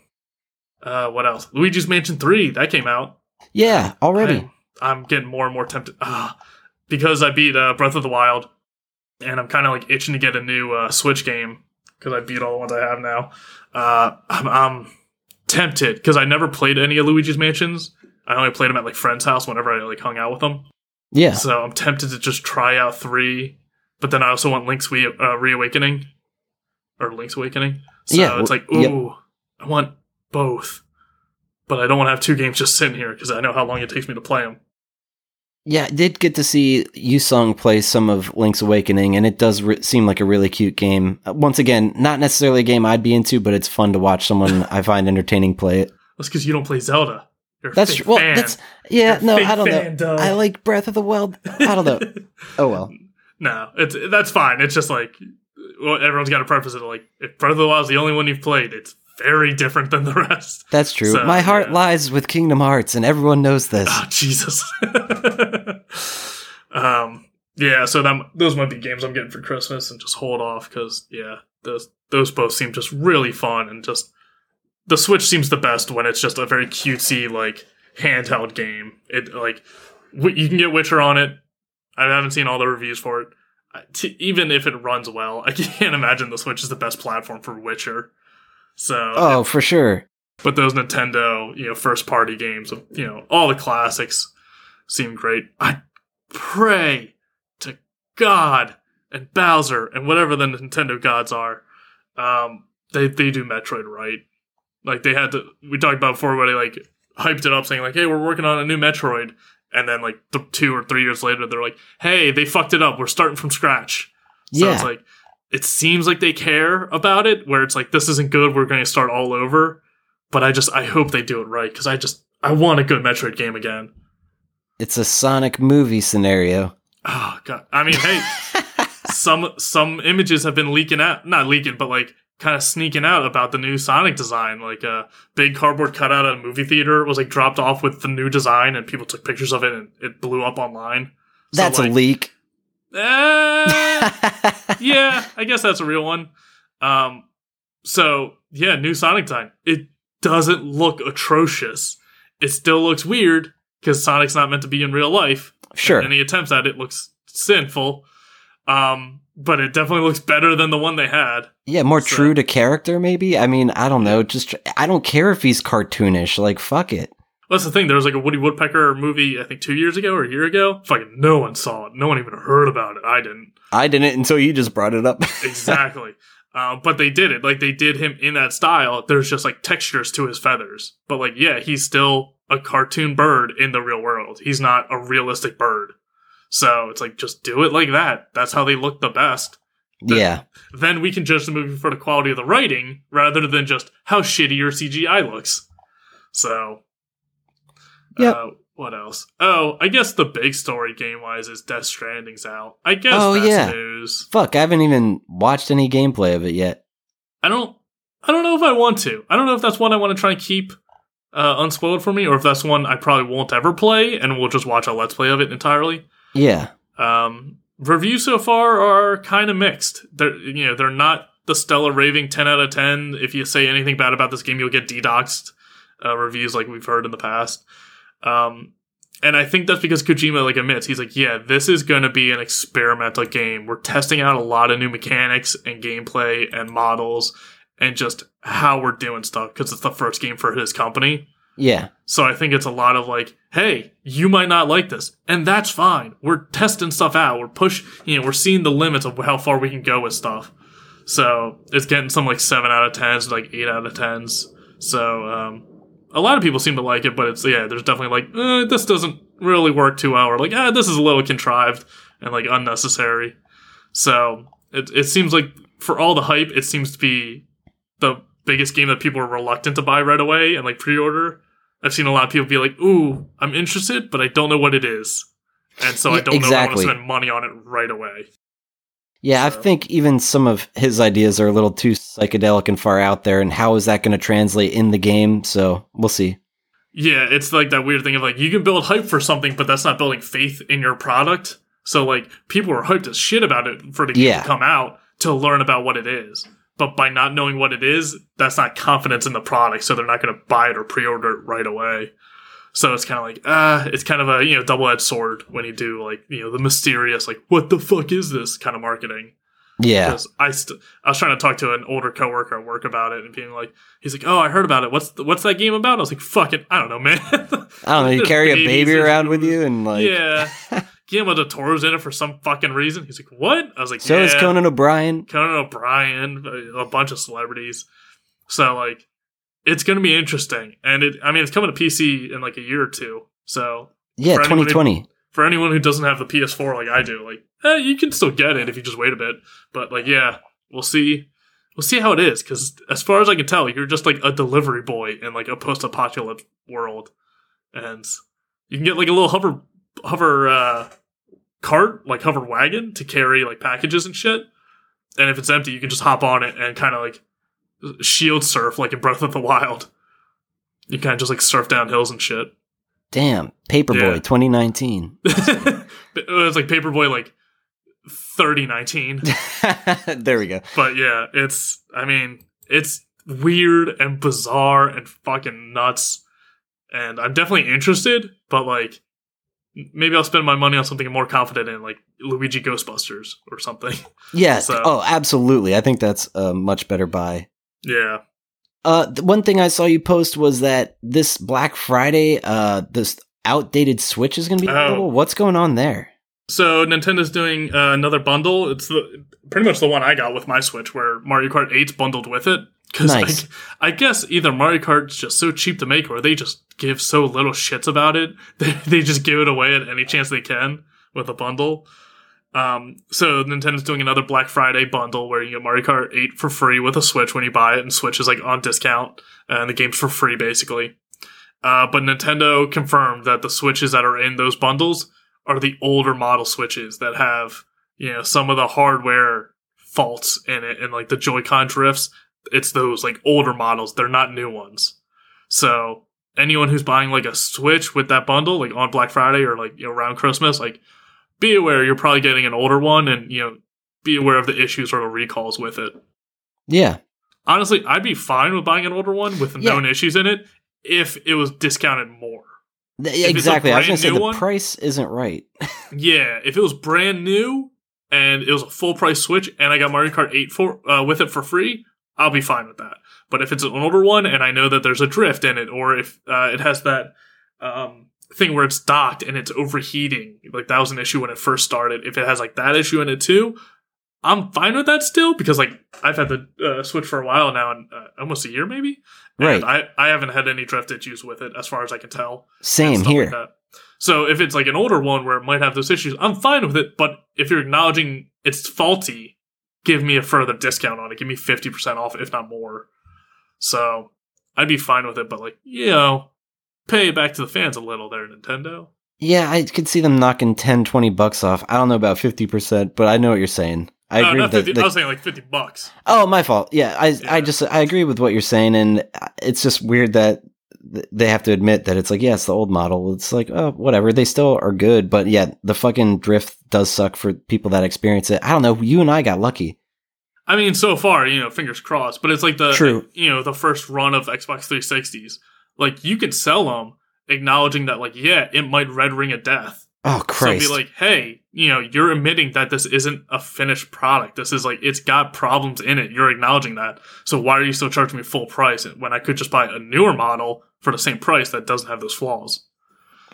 Uh, what else? Luigi's Mansion Three that came out. yeah, already. I, am getting more and more tempted ah, because I beat uh, Breath of the Wild, and I'm kind of like itching to get a new uh, Switch game because I beat all the ones I have now. Uh, I'm, I'm tempted because I never played any of Luigi's Mansions. I only played them at like friends' house whenever I like hung out with them. yeah. So I'm tempted to just try out three, but then I also want Link's Re- uh, Reawakening or Link's Awakening. So Yeah, it's like, ooh, yep. I want both, but I don't want to have two games just sitting here because I know how long it takes me to play them. Yeah, I did get to see Yusung play some of Link's Awakening, and it does re- seem like a really cute game. Uh, Once again, not necessarily a game I'd be into, but it's fun to watch someone I find entertaining play it. That's because you don't play Zelda. You're That's. Well, fan. that's yeah. You're No, I don't know. I like Breath of the Wild. I don't know. Oh well. no, it's that's fine. It's just like well, everyone's got to preface it like if Breath of the Wild is the only one you've played, it's very different than the rest. That's true. So, My heart yeah. lies with Kingdom Hearts, and everyone knows this. Oh, Jesus. um, yeah, so that, those might be games I'm getting for Christmas and just hold off because, yeah, those, those both seem just really fun and just the Switch seems the best when it's just a very cutesy, like, handheld game. It, like, w- you can get Witcher on it. I haven't seen all the reviews for it. I- t- even if it runs well, I can't imagine the Switch is the best platform for Witcher. So, Oh, for sure. but those Nintendo, you know, first party games of, you know, all the classics seem great. I pray to God and Bowser and whatever the Nintendo gods are, um, they they do Metroid right. Like they had to we talked about before where they like hyped it up saying like, hey, we're working on a new Metroid and then like th- two or three years later they're like, hey, they fucked it up. We're starting from scratch. So yeah. it's like it seems like they care about it, where it's like this isn't good, we're going to start all over. But I just I hope they do it right because I just I want a good Metroid game again. it's a Sonic movie scenario. Oh god, I mean, hey, some some images have been leaking out, not leaking, but like kind of sneaking out about the new Sonic design. Like a big cardboard cutout at a movie theater was like dropped off with the new design, and people took pictures of it, and it blew up online. So, That's like, a leak. eh, yeah, I guess that's a real one. Um, so yeah, new Sonic design. It doesn't look atrocious. It still looks weird because Sonic's not meant to be in real life. sure. Any attempts at it looks sinful. Um, but it definitely looks better than the one they had. Yeah, more So- true to character, maybe. I mean, I don't know. Just I don't care if he's cartoonish. Like, fuck it. That's the thing. There was like a Woody Woodpecker movie, I think two years ago or a year ago. Fucking no one saw it. No one even heard about it. I didn't. I didn't until you just brought it up. Exactly. uh, but they did it. Like they did him in that style. There's just like textures to his feathers. But like, yeah, he's still a cartoon bird in the real world. He's not a realistic bird. So it's like, just do it like that. That's how they look the best. yeah. Then we can judge the movie for the quality of the writing rather than just how shitty your CGI looks. So, Yep. uh, what else? Oh, I guess the big story game wise is Death Stranding's out. I guess Oh, that's yeah. news. Fuck, I haven't even watched any gameplay of it yet. I don't. I don't know if I want to. I don't know if that's one I want to try and keep uh, unspoiled for me, or if that's one I probably won't ever play, and we'll just watch a let's play of it entirely. Yeah. Um, reviews so far are kind of mixed. They're you know they're not the stellar raving ten out of ten. If you say anything bad about this game, you'll get dedoxed uh, reviews like we've heard in the past. Um, and I think that's because Kojima like admits he's like, yeah, this is going to be an experimental game. We're testing out a lot of new mechanics and gameplay and models and just how we're doing stuff because it's the first game for his company. Yeah. So I think it's a lot of like, hey, you might not like this, and that's fine. We're testing stuff out. We're push, you know, we're seeing the limits of how far we can go with stuff. So it's getting some like seven out of tens, like eight out of tens. So um, a lot of people seem to like it, but it's yeah, there's definitely like eh, this doesn't really work too well, or like ah, this is a little contrived and like unnecessary. So it it seems like for all the hype, it seems to be the biggest game that people are reluctant to buy right away and like pre-order. I've seen a lot of people be like, "Ooh, I'm interested, but I don't know what it is," and so I don't know if I want to spend money on it right away. Yeah, I think even some of his ideas are a little too psychedelic and far out there, and how is that going to translate in the game? So we'll see. Yeah, it's like that weird thing of like you can build hype for something, but that's not building faith in your product. So like people are hyped as shit about it for the game Yeah. to come out to learn about what it is. But by not knowing what it is, that's not confidence in the product, so they're not going to buy it or pre-order it right away. So it's kind of like ah, it's kind of a you know double-edged sword when you do like you know the mysterious like what the fuck is this kind of marketing. Yeah. Because I st- I was trying to talk to an older coworker at work about it and being like, he's like, oh, I heard about it. What's the, what's that game about? I was like, fuck it, I don't know, man. I don't know. You carry a baby around with you, and like, yeah, Guillermo del Toro's in it for some fucking reason. He's like, what? I was like, so yeah. is Conan O'Brien. Conan O'Brien, a bunch of celebrities. So like, it's gonna be interesting, and it. I mean, it's coming to PC in like a year or two. So Yeah, who- 2020. for anyone who doesn't have the PS4 like I do, like, eh, you can still get it if you just wait a bit. But like, yeah, we'll see. We'll see how it is because, as far as I can tell, you're just like a delivery boy in like a post-apocalypse world, and you can get like a little hover hover uh, cart, like hover wagon, to carry like packages and shit. And if it's empty, you can just hop on it and kind of like shield surf, like in Breath of the Wild. You kind of just like surf down hills and shit. Damn, Paperboy Yeah. 2019. it was like Paperboy like 3019. there we go. but yeah, it's I mean, it's weird and bizarre and fucking nuts. And I'm definitely interested, but like maybe I'll spend my money on something I'm more confident in, like Luigi Ghostbusters or something. Yes. So- oh, absolutely. I think that's a much better buy. yeah. Uh, the one thing I saw you post was that this Black Friday, uh, this outdated Switch is going to be Oh. available. What's going on there? So Nintendo's doing uh, another bundle. It's the, pretty much the one I got with my Switch, where Mario Kart 8's bundled with it. Because Nice. I, I guess either Mario Kart's just so cheap to make, or they just give so little shits about it. They, they just give it away at any chance they can with a bundle. Um, so Nintendo's doing another Black Friday bundle where you get Mario Kart 8 for free with a Switch when you buy it, and Switch is like on discount, and the game's for free basically. Uh, but Nintendo confirmed that the Switches that are in those bundles are the older model Switches that have, you know, some of the hardware faults in it and like the Joy-Con drifts. It's those like older models. They're not new ones. So anyone who's buying like a Switch with that bundle, like on Black Friday or like you know, around Christmas, like be aware you're probably getting an older one and you know, be aware of the issues or the recalls with it. Yeah. Honestly, I'd be fine with buying an older one with Yeah. known issues in it if it was discounted more. Th- exactly. I was going to say the one- price isn't right. Yeah, if it was brand new and it was a full price Switch and I got Mario Kart 8 for uh, with it for free, I'll be fine with that. But if it's an older one and I know that there's a drift in it, or if uh, it has that um, thing where it's docked and it's overheating. Like that was an issue when it first started. If it has like that issue in it too, I'm fine with that still because like I've had the uh, Switch for a while now and uh, almost a year maybe. Right. I, I haven't had any drift issues with it as far as I can tell. Same here. like. So if it's like an older one where it might have those issues, I'm fine with it. But if you're acknowledging it's faulty, give me a further discount on it. Give me 50% off, if not more. So I'd be fine with it. But like, you know, pay it back to the fans a little there, Nintendo. Yeah, I could see them knocking 10, 20 bucks off. I don't know about 50%, but I know what you're saying. I No, agree not with 50, the, I was saying like 50 bucks. Oh, my fault. Yeah, I Yeah. I just I agree with what you're saying and it's just weird that th- they have to admit that it's like, yeah, it's the old model. It's like, oh, whatever. They still are good, but yeah, the fucking drift does suck for people that experience it. I don't know, you and I got lucky. I mean, so far, you know, fingers crossed. But it's like the True. you know the first run of Xbox 360s. Like you can sell them, acknowledging that like yeah, it might red ring of death. Oh, Christ! So be like, hey, you know, you're admitting that this isn't a finished product. This is like it's got problems in it. You're acknowledging that. So why are you still charging me full price when I could just buy a newer model for the same price that doesn't have those flaws?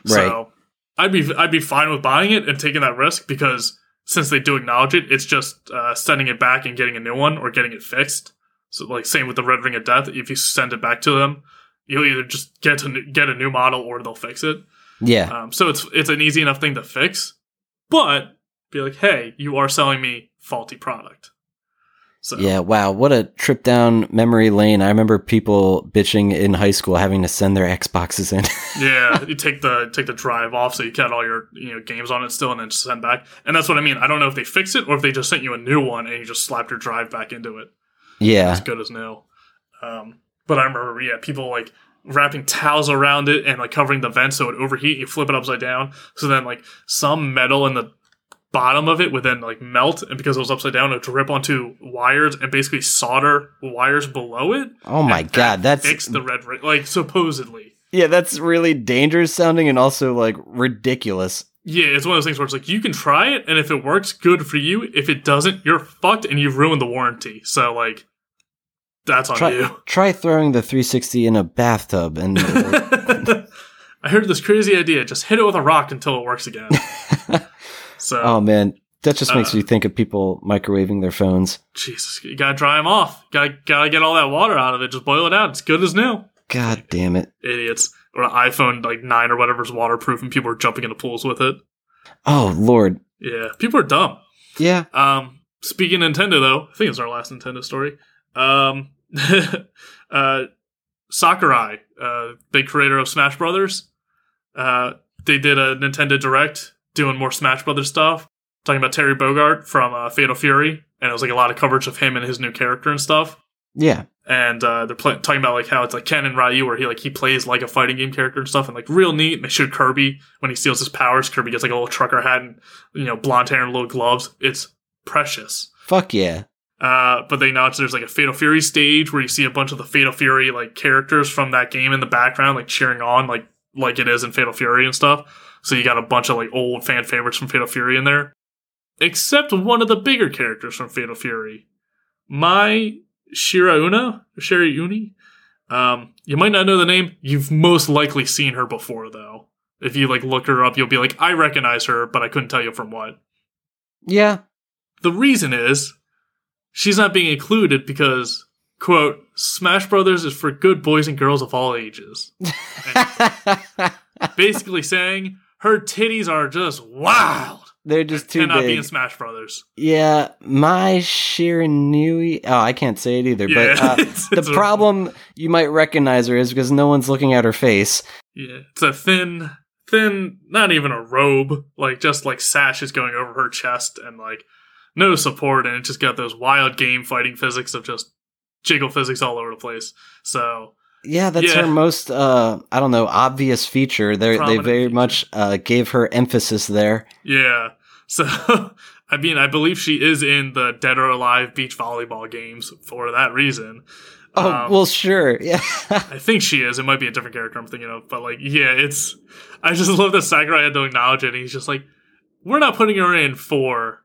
Right. So I'd be I'd be fine with buying it and taking that risk because since they do acknowledge it, it's just uh, sending it back and getting a new one or getting it fixed. So like same with the Red Ring of Death, if you send it back to them, you'll either just get to get a new model or they'll fix it. yeah. Um, so it's it's an easy enough thing to fix, but be like, hey, you are selling me faulty product. So Yeah, wow, what a trip down memory lane. I remember people bitching in high school having to send their Xboxes in. yeah, you take the take the drive off so you get all your you know games on it still, and then send back. And that's what I mean. I don't know if they fix it or if they just sent you a new one and you just slapped your drive back into it. yeah. As good as new. Um, but I remember, yeah, people like wrapping towels around it and like covering the vent so it would overheat. You flip it upside down, so then like some metal in the bottom of it would then like melt, and because it was upside down, it would drip onto wires and basically solder wires below it. Oh my god, that that's fix the red ring, like supposedly. Yeah, that's really dangerous sounding and also like ridiculous. Yeah, it's one of those things where it's like you can try it, and if it works, good for you. If it doesn't, you're fucked, and you've ruined the warranty. So like, that's on Try you. try throwing the 360 in a bathtub and I heard this crazy idea. Just hit it with a rock until it works again. So, Oh man, that just makes Uh, me think of people microwaving their phones. Jesus, you gotta dry them off. Gotta gotta get all that water out of it. Just boil it out. It's good as new. God damn it. Idiots. Or an iPhone like nine or whatever's waterproof, and people are jumping into pools with it. Oh lord. Yeah, people are dumb. Yeah. Um, speaking of Nintendo, though, I think it's our last Nintendo story. Um, uh, Sakurai, uh, big creator of Smash Brothers, uh, they did a Nintendo Direct doing more Smash Brothers stuff, talking about Terry Bogard from uh, Fatal Fury, and it was like a lot of coverage of him and his new character and stuff. Yeah. And uh, they're play- talking about like how it's like Ken and Ryu, where he like he plays like a fighting game character and stuff, and like real neat. And they showed Kirby when he steals his powers. Kirby gets like a little trucker hat and you know blonde hair and little gloves. It's precious. Fuck yeah. Uh, but they announced there's like a Fatal Fury stage where you see a bunch of the Fatal Fury like characters from that game in the background, like cheering on, like like it is in Fatal Fury and stuff. So you got a bunch of like old fan favorites from Fatal Fury in there, except one of the bigger characters from Fatal Fury, Mai Shirauna, Sherry Uni. Um, you might not know the name. You've most likely seen her before, though. If you like look her up, you'll be like, I recognize her, but I couldn't tell you from what. Yeah. The reason is she's not being included because, quote, Smash Brothers is for good boys and girls of all ages. Basically saying her titties are just wild. They're just too Cannot be in. Smash Brothers. Yeah, Mai Shiranui. Oh, I can't say it either. Yeah, But uh, it's- the it's a- problem you might recognize her is because no one's looking at her face. Yeah, it's a thin, thin, not even a robe, like just like sash is going over her chest and like no support, and it just got those wild game fighting physics of just jiggle physics all over the place. So Yeah, that's Yeah. her most. Uh, I don't know, obvious feature. They they very feature. much uh, gave her emphasis there. Yeah. So, I mean, I believe she is in the Dead or Alive beach volleyball games for that reason. Oh Um, well, sure. Yeah. I think she is. It might be a different character I'm thinking of, but like, yeah, it's. I just love that Sakurai had to acknowledge it. And he's just like, we're not putting her in for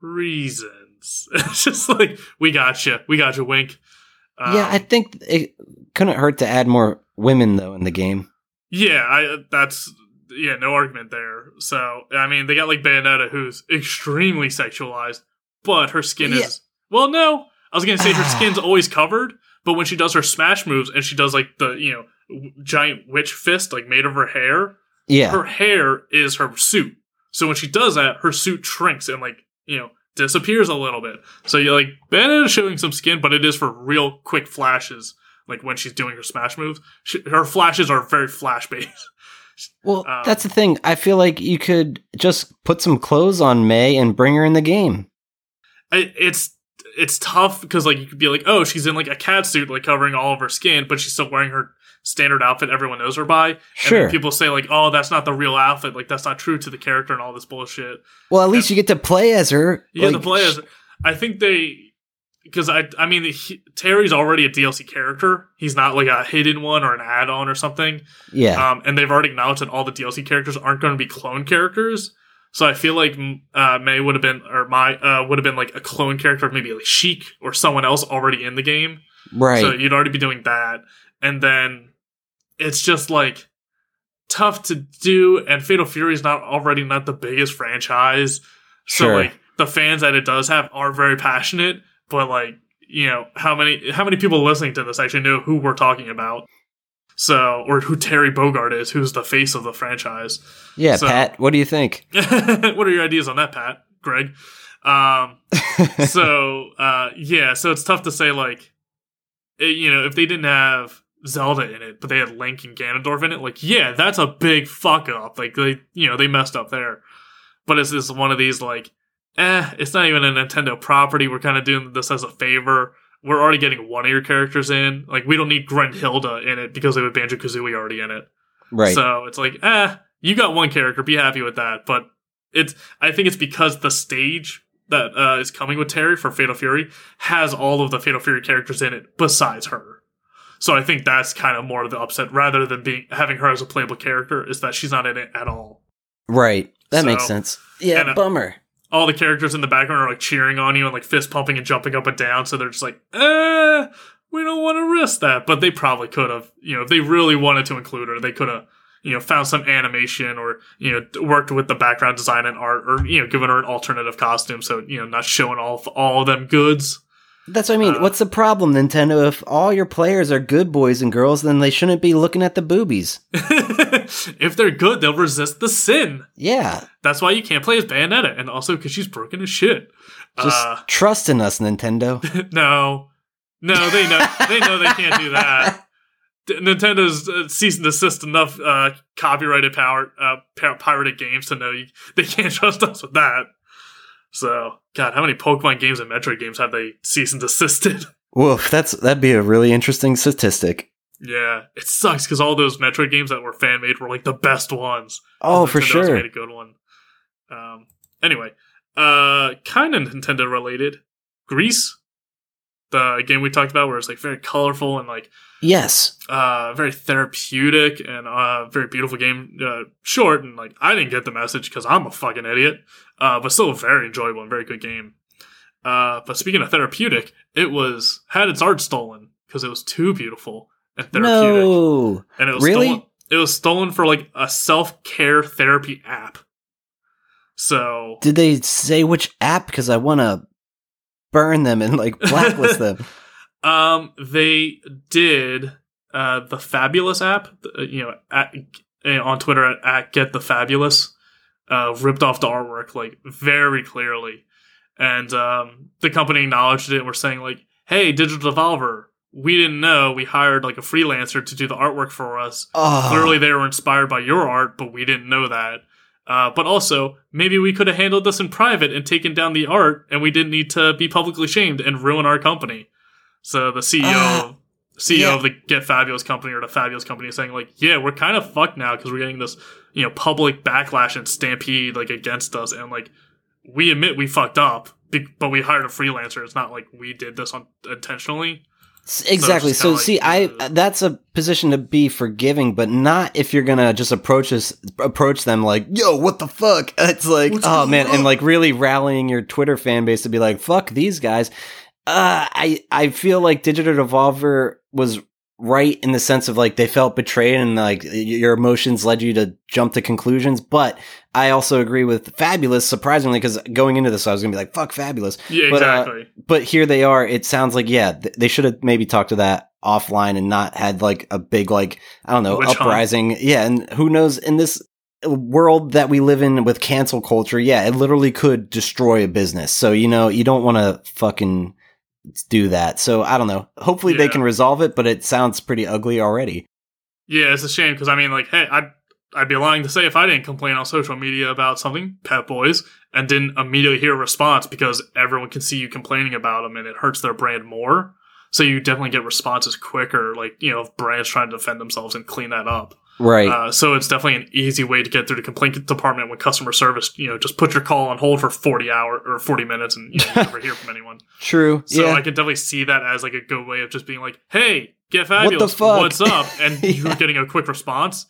reasons. it's just like, we got you. We got you, wink. Um, yeah, I think it couldn't hurt to add more women though in the game. Yeah, I that's yeah, no argument there. So I mean, they got like Bayonetta, who's extremely sexualized, but her skin Yeah. is well, no. I was gonna say her skin's always covered, but when she does her smash moves and she does like the you know w- giant witch fist like made of her hair, Yeah. her hair is her suit. So when she does that, her suit shrinks and like you know disappears a little bit. So you're like Bayonetta's showing some skin, but it is for real quick flashes. Like when she's doing her smash moves, she, her flashes are very flash based. Well, Um, that's the thing. I feel like you could just put some clothes on May and bring her in the game. It's it's tough because like you could be like, oh, she's in like a cat suit, like covering all of her skin, but she's still wearing her standard outfit everyone knows her by. And Sure. then people say like, oh, that's not the real outfit, like that's not true to the character and all this bullshit. Well, at least you get to play as her. You get Like, to play as. I think they because I I mean he, Terry's already a DLC character. He's not like a hidden one or an add-on or something. Yeah. Um, and they've already acknowledged that all the DLC characters aren't going to be clone characters. So I feel like uh, May would have been, or my uh, would have been like a clone character of maybe like Sheik or someone else already in the game. right. So you'd already be doing that, and then it's just like tough to do. And Fatal Fury is not already not the biggest franchise, so Sure. like the fans that it does have are very passionate. But like you know how many how many people listening to this actually know who we're talking about? So or who Terry Bogard is, who's the face of the franchise. yeah, so- Pat, what do you think? what are your ideas on that, Pat? Greg? Um, so uh, yeah, so it's tough to say like, it- you know, if they didn't have Zelda in it, but they had Link and Ganondorf in it, like yeah, that's a big fuck up. Like they, you know, they messed up there. But it's just one of these like, eh, it's not even a Nintendo property. We're kind of doing this as a favor. We're already getting one of your characters in. Like we don't need Gruntilda in it because they have Banjo Kazooie already in it. right. So it's like, eh, you got one character, be happy with that. But it's, I think it's because the stage that uh, is coming with Terry for Fatal Fury has all of the Fatal Fury characters in it besides her. So I think that's kind of more of the upset rather than being having her as a playable character is that she's not in it at all. right. That So- makes sense. Yeah, and, uh, bummer. All the characters in the background are like cheering on you and like fist pumping and jumping up and down. So they're just like, eh, we don't want to risk that. But they probably could have, you know, if they really wanted to include her, they could have, you know, found some animation or, you know, worked with the background design and art or, you know, given her an alternative costume. So, you know, not showing all, all of them goods. That's what I mean. uh, What's the problem, Nintendo? If all your players are good boys and girls, then they shouldn't be looking at the boobies. if they're good, they'll resist the sin. Yeah. That's why you can't play as Bayonetta. And also because she's broken as shit. Just Uh, trust in us, Nintendo. no, no, they know they know they can't do that. Nintendo's uh, cease and desist enough uh, copyrighted power uh, pirated games to know you, they can't trust us with that. So, God, how many Pokemon games and Metroid games have they cease and desisted? Woof, that's that'd be a really interesting statistic. Yeah, it sucks because all those Metroid games that were fan made were like the best ones. Oh, for Nintendo's sure. made a good one. Um, anyway, uh, kind of Nintendo related. Gris, the game we talked about, where it's like very colorful and like Yes. uh, very therapeutic and uh, very beautiful game. Uh, short and like I didn't get the message because I'm a fucking idiot. Uh, but still very enjoyable and very good game. Uh, but speaking of therapeutic, it was had its art stolen because it was too beautiful and therapeutic, No. and it was Really? stolen, it was stolen for like a self care therapy app. So Did they say which app? Because I want to burn them and like blacklist them. Um, they did uh, the Fabulous app, uh, you know, at, uh, on Twitter at, at Get the Fabulous, uh, ripped off the artwork like very clearly, and um, the company acknowledged it. and were saying like, "Hey, Digital Devolver, we didn't know. We hired like a freelancer to do the artwork for us. Oh, Clearly, they were inspired by your art, but we didn't know that." Uh, but also, maybe we could have handled this in private and taken down the art, and we didn't need to be publicly shamed and ruin our company. So the CEO, Ah, CEO yeah. of the Get Fabulous company or the Fabulous company is saying like, yeah, we're kind of fucked now because we're getting this, you know, public backlash and stampede like against us, and like we admit we fucked up, but we hired a freelancer. It's not like we did this on intentionally. Exactly. just So, kinda see, I that's a position to be forgiving, but not if you're gonna just approach us, approach them like, "Yo, what the fuck?" It's like, What's oh man, on? and like really rallying your Twitter fan base to be like, "Fuck these guys." Uh, I I feel like Digital Devolver was right in the sense of like they felt betrayed and like your emotions led you to jump to conclusions. But I also agree with Fabulous, surprisingly, because going into this, I was gonna be like, "Fuck Fabulous." Yeah, But, uh, exactly. But here they are. It sounds like yeah, th- they should have maybe talked to that offline and not had like a big like I don't know Witch hunt. uprising. Yeah, and who knows in this world that we live in with cancel culture, yeah, it literally could destroy a business. So you know you don't want to fucking do that. So I don't know. Hopefully they can resolve it, but it sounds pretty ugly already. Yeah, it's a shame because I mean, like, hey, I'd I'd be lying to say if I didn't complain on social media about something, Pep Boys, and didn't immediately hear a response because everyone can see you complaining about them and it hurts their brand more. So you definitely get responses quicker, like you know, if brands trying to defend themselves and clean that up. Right. Uh, so it's definitely an easy way to get through the complaint department with customer service, you know, just put your call on hold for forty hour or forty minutes and you, know, you never hear from anyone. True. So yeah. I can definitely see that as like a good way of just being like, "Hey, get fabulous, fuck?" what's up?" And Yeah. you're getting a quick response.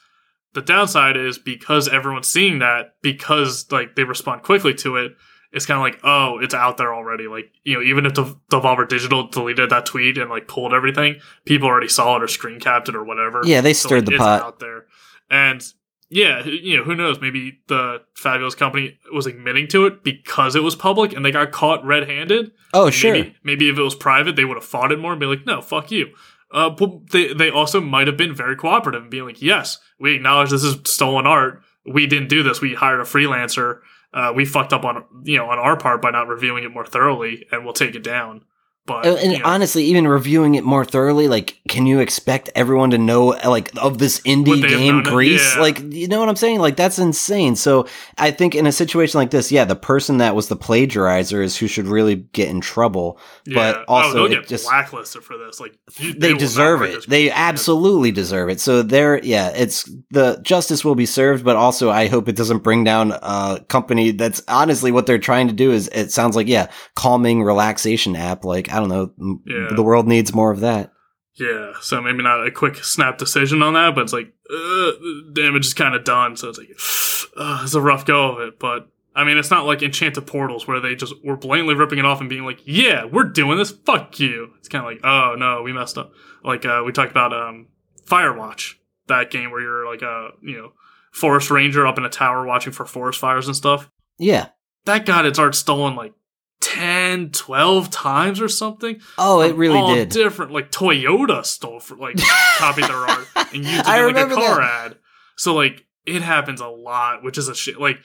The downside is because everyone's seeing that, because like they respond quickly to it. It's kind of like, oh, it's out there already. Like you know, even if Dev- Devolver Digital deleted that tweet and like pulled everything, people already saw it or screen capped it or whatever. yeah, they So, stirred like, the it's pot. out there, and yeah, you know, who knows? Maybe the fabulous company was admitting to it because it was public and they got caught red-handed. Oh, sure. Maybe, maybe if it was private, they would have fought it more and be like, no, fuck you. Uh, but they, they also might have been very cooperative and being like, yes, we acknowledge this is stolen art. We didn't do this. We hired a freelancer. Uh, we fucked up on, you know, on our part by not reviewing it more thoroughly and we'll take it down. But, Uh, And you know, honestly, even reviewing it more thoroughly, like, can you expect everyone to know, like, of this indie they game, Gris? Yeah. Like, you know what I'm saying? Like, that's insane. So, I think in a situation like this, yeah, the person that was the plagiarizer is who should really get in trouble. yeah. but also oh, they'll it get just- blacklisted for this. Like, you- They, not deserve it. They absolutely deserve it. So, there, yeah, it's the justice will be served, but also I hope it doesn't bring down a company that's honestly what they're trying to do is, it sounds like, yeah, calming relaxation app. Like, I don't know, Yeah. the world needs more of that. Yeah, so maybe not a quick snap decision on that, but it's like, uh, damage is kind of done. So it's like, uh, it's a rough go of it. But I mean, it's not like Enchanted Portals where they just were blatantly ripping it off and being like, yeah, we're doing this. Fuck you. It's kind of like, oh no, we messed up. Like uh, we talked about um, Firewatch, that game where you're like a you know forest ranger up in a tower watching for forest fires and stuff. Yeah. That got its art stolen like 10, 12 times or something Oh, it really all did. Different, like Toyota stole for like copied their art and used it I in like a car that. ad. So like it happens a lot, which is a shit. Like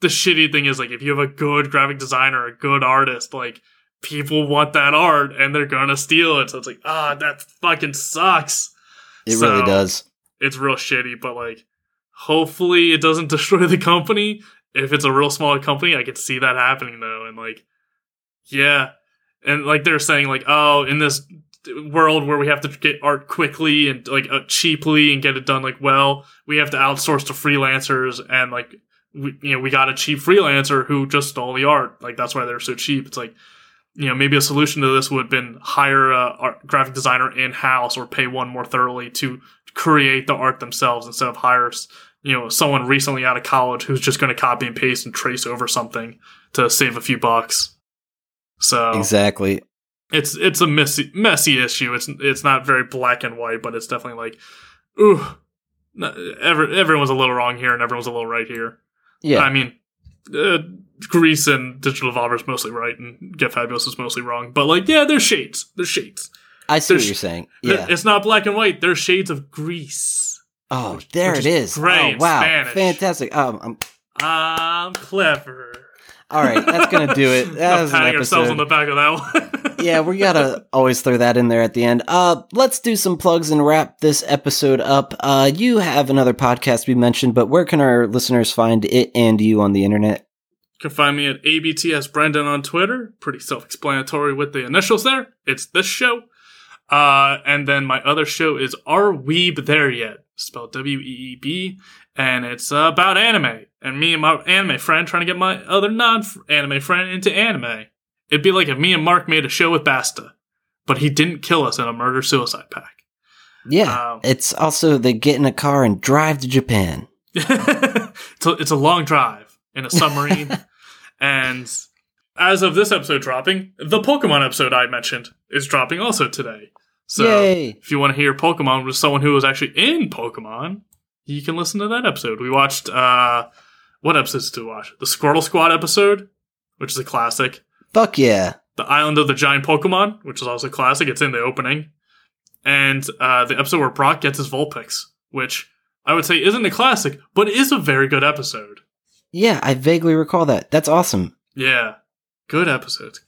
the shitty thing is like if you have a good graphic designer, a good artist, like people want that art and they're gonna steal it. So it's like ah, that fucking sucks. It So, really does. It's real shitty, but like hopefully it doesn't destroy the company. If it's a real small company, I could see that happening though, and like yeah. And like they're saying like, oh, in this world where we have to get art quickly and like uh, cheaply and get it done like well, we have to outsource to freelancers and like we, you know, we got a cheap freelancer who just stole the art. Like that's why they're so cheap. It's like you know, maybe a solution to this would have been hire a graphic designer in house or pay one more thoroughly to create the art themselves instead of hire, you know, someone recently out of college who's just going to copy and paste and trace over something to save a few bucks. So Exactly. it's it's a messy messy issue. It's it's not very black and white, but it's definitely like, ooh, no- every, everyone's a little wrong here and everyone's a little right here. Yeah. I mean, uh, Gris and Digital Devolver is mostly right, and Get Fabulous is mostly wrong. But like, yeah, there's shades. There's shades. I see what you're saying. Yeah. It's not black and white. There's shades of Gris. Oh, which- there which it is is. gray Oh, wow. Spanish. Fantastic. Um, um, I'm clever. All right, that's gonna do it. That I'm was an patting ourselves on the back of that one. yeah, we gotta always throw that in there at the end. Uh, let's do some plugs and wrap this episode up. Uh, you have another podcast we mentioned, but where can our listeners find it and you on the internet? You can find me at ABTS Brendan on Twitter. Pretty self explanatory with the initials there. It's this show. Uh, and then my other show is Are Weeb There Yet? Spelled W E E B. And it's about anime. And me and my anime friend trying to get my other non anime friend into anime. It'd be like if me and Mark made a show with Basta, but he didn't kill us in a murder suicide pack. Yeah, Um, it's also they get in a car and drive to Japan. it's, a, it's a long drive in a submarine. and as of this episode dropping, the Pokemon episode I mentioned is dropping also today. So Yay! if you want to hear Pokemon with someone who was actually in Pokemon, you can listen to that episode. We watched uh what episodes to watch? The Squirtle Squad episode, which is a classic. Fuck yeah! The Island of the Giant Pokemon, which is also a classic. It's in the opening. And uh, the episode where Brock gets his Vulpix, which I would say isn't a classic, but is a very good episode. Yeah, I vaguely recall that. That's awesome. Yeah. Good episode.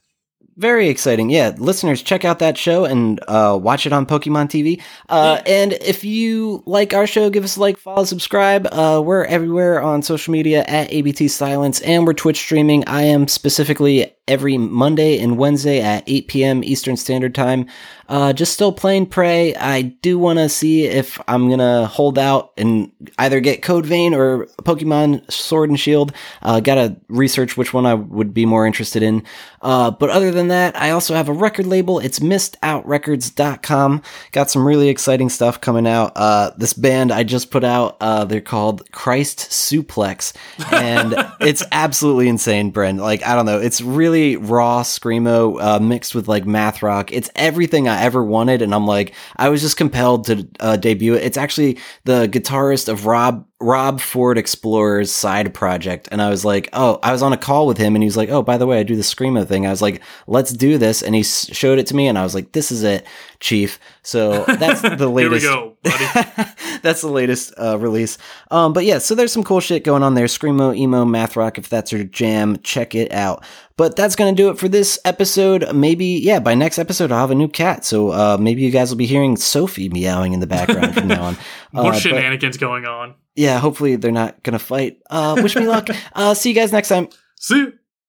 Very exciting. Yeah, listeners, check out that show and uh, watch it on Pokemon TV. Uh, and if you like our show, give us a like, follow, subscribe. Uh, we're everywhere on social media at ABT Silence, and we're Twitch streaming. I am specifically every Monday and Wednesday at 8 p.m. Eastern Standard Time. Uh, just still playing Prey. I do want to see if I'm gonna hold out and either get Code Vein or Pokemon Sword and Shield. Uh, gotta research which one I would be more interested in. Uh, but other than that, I also have a record label. It's missedoutrecords.com. Got some really exciting stuff coming out. Uh, this band I just put out, uh, they're called Christ Suplex, and it's absolutely insane, Brent. Like, I don't know, it's really raw screamo uh, mixed with like math rock. It's everything I ever wanted, and I'm like, I was just compelled to uh, debut it. It's actually the guitarist of Rob Rob Ford Explorer's side project. And I was like, oh, I was on a call with him and he was like, oh, by the way, I do the Screamo thing. I was like, let's do this. And he s- showed it to me and I was like, this is it, Chief. So that's the latest. Here we go, buddy. that's the latest uh, release. Um, but yeah, so there's some cool shit going on there. Screamo, emo, math rock. If that's your jam, check it out. But that's gonna do it for this episode. Maybe yeah, by next episode I'll have a new cat. So uh, maybe you guys will be hearing Sophie meowing in the background from now on. More Uh, but- going on. Yeah, hopefully they're not gonna fight. Uh, wish me luck. Uh, see you guys next time. See you.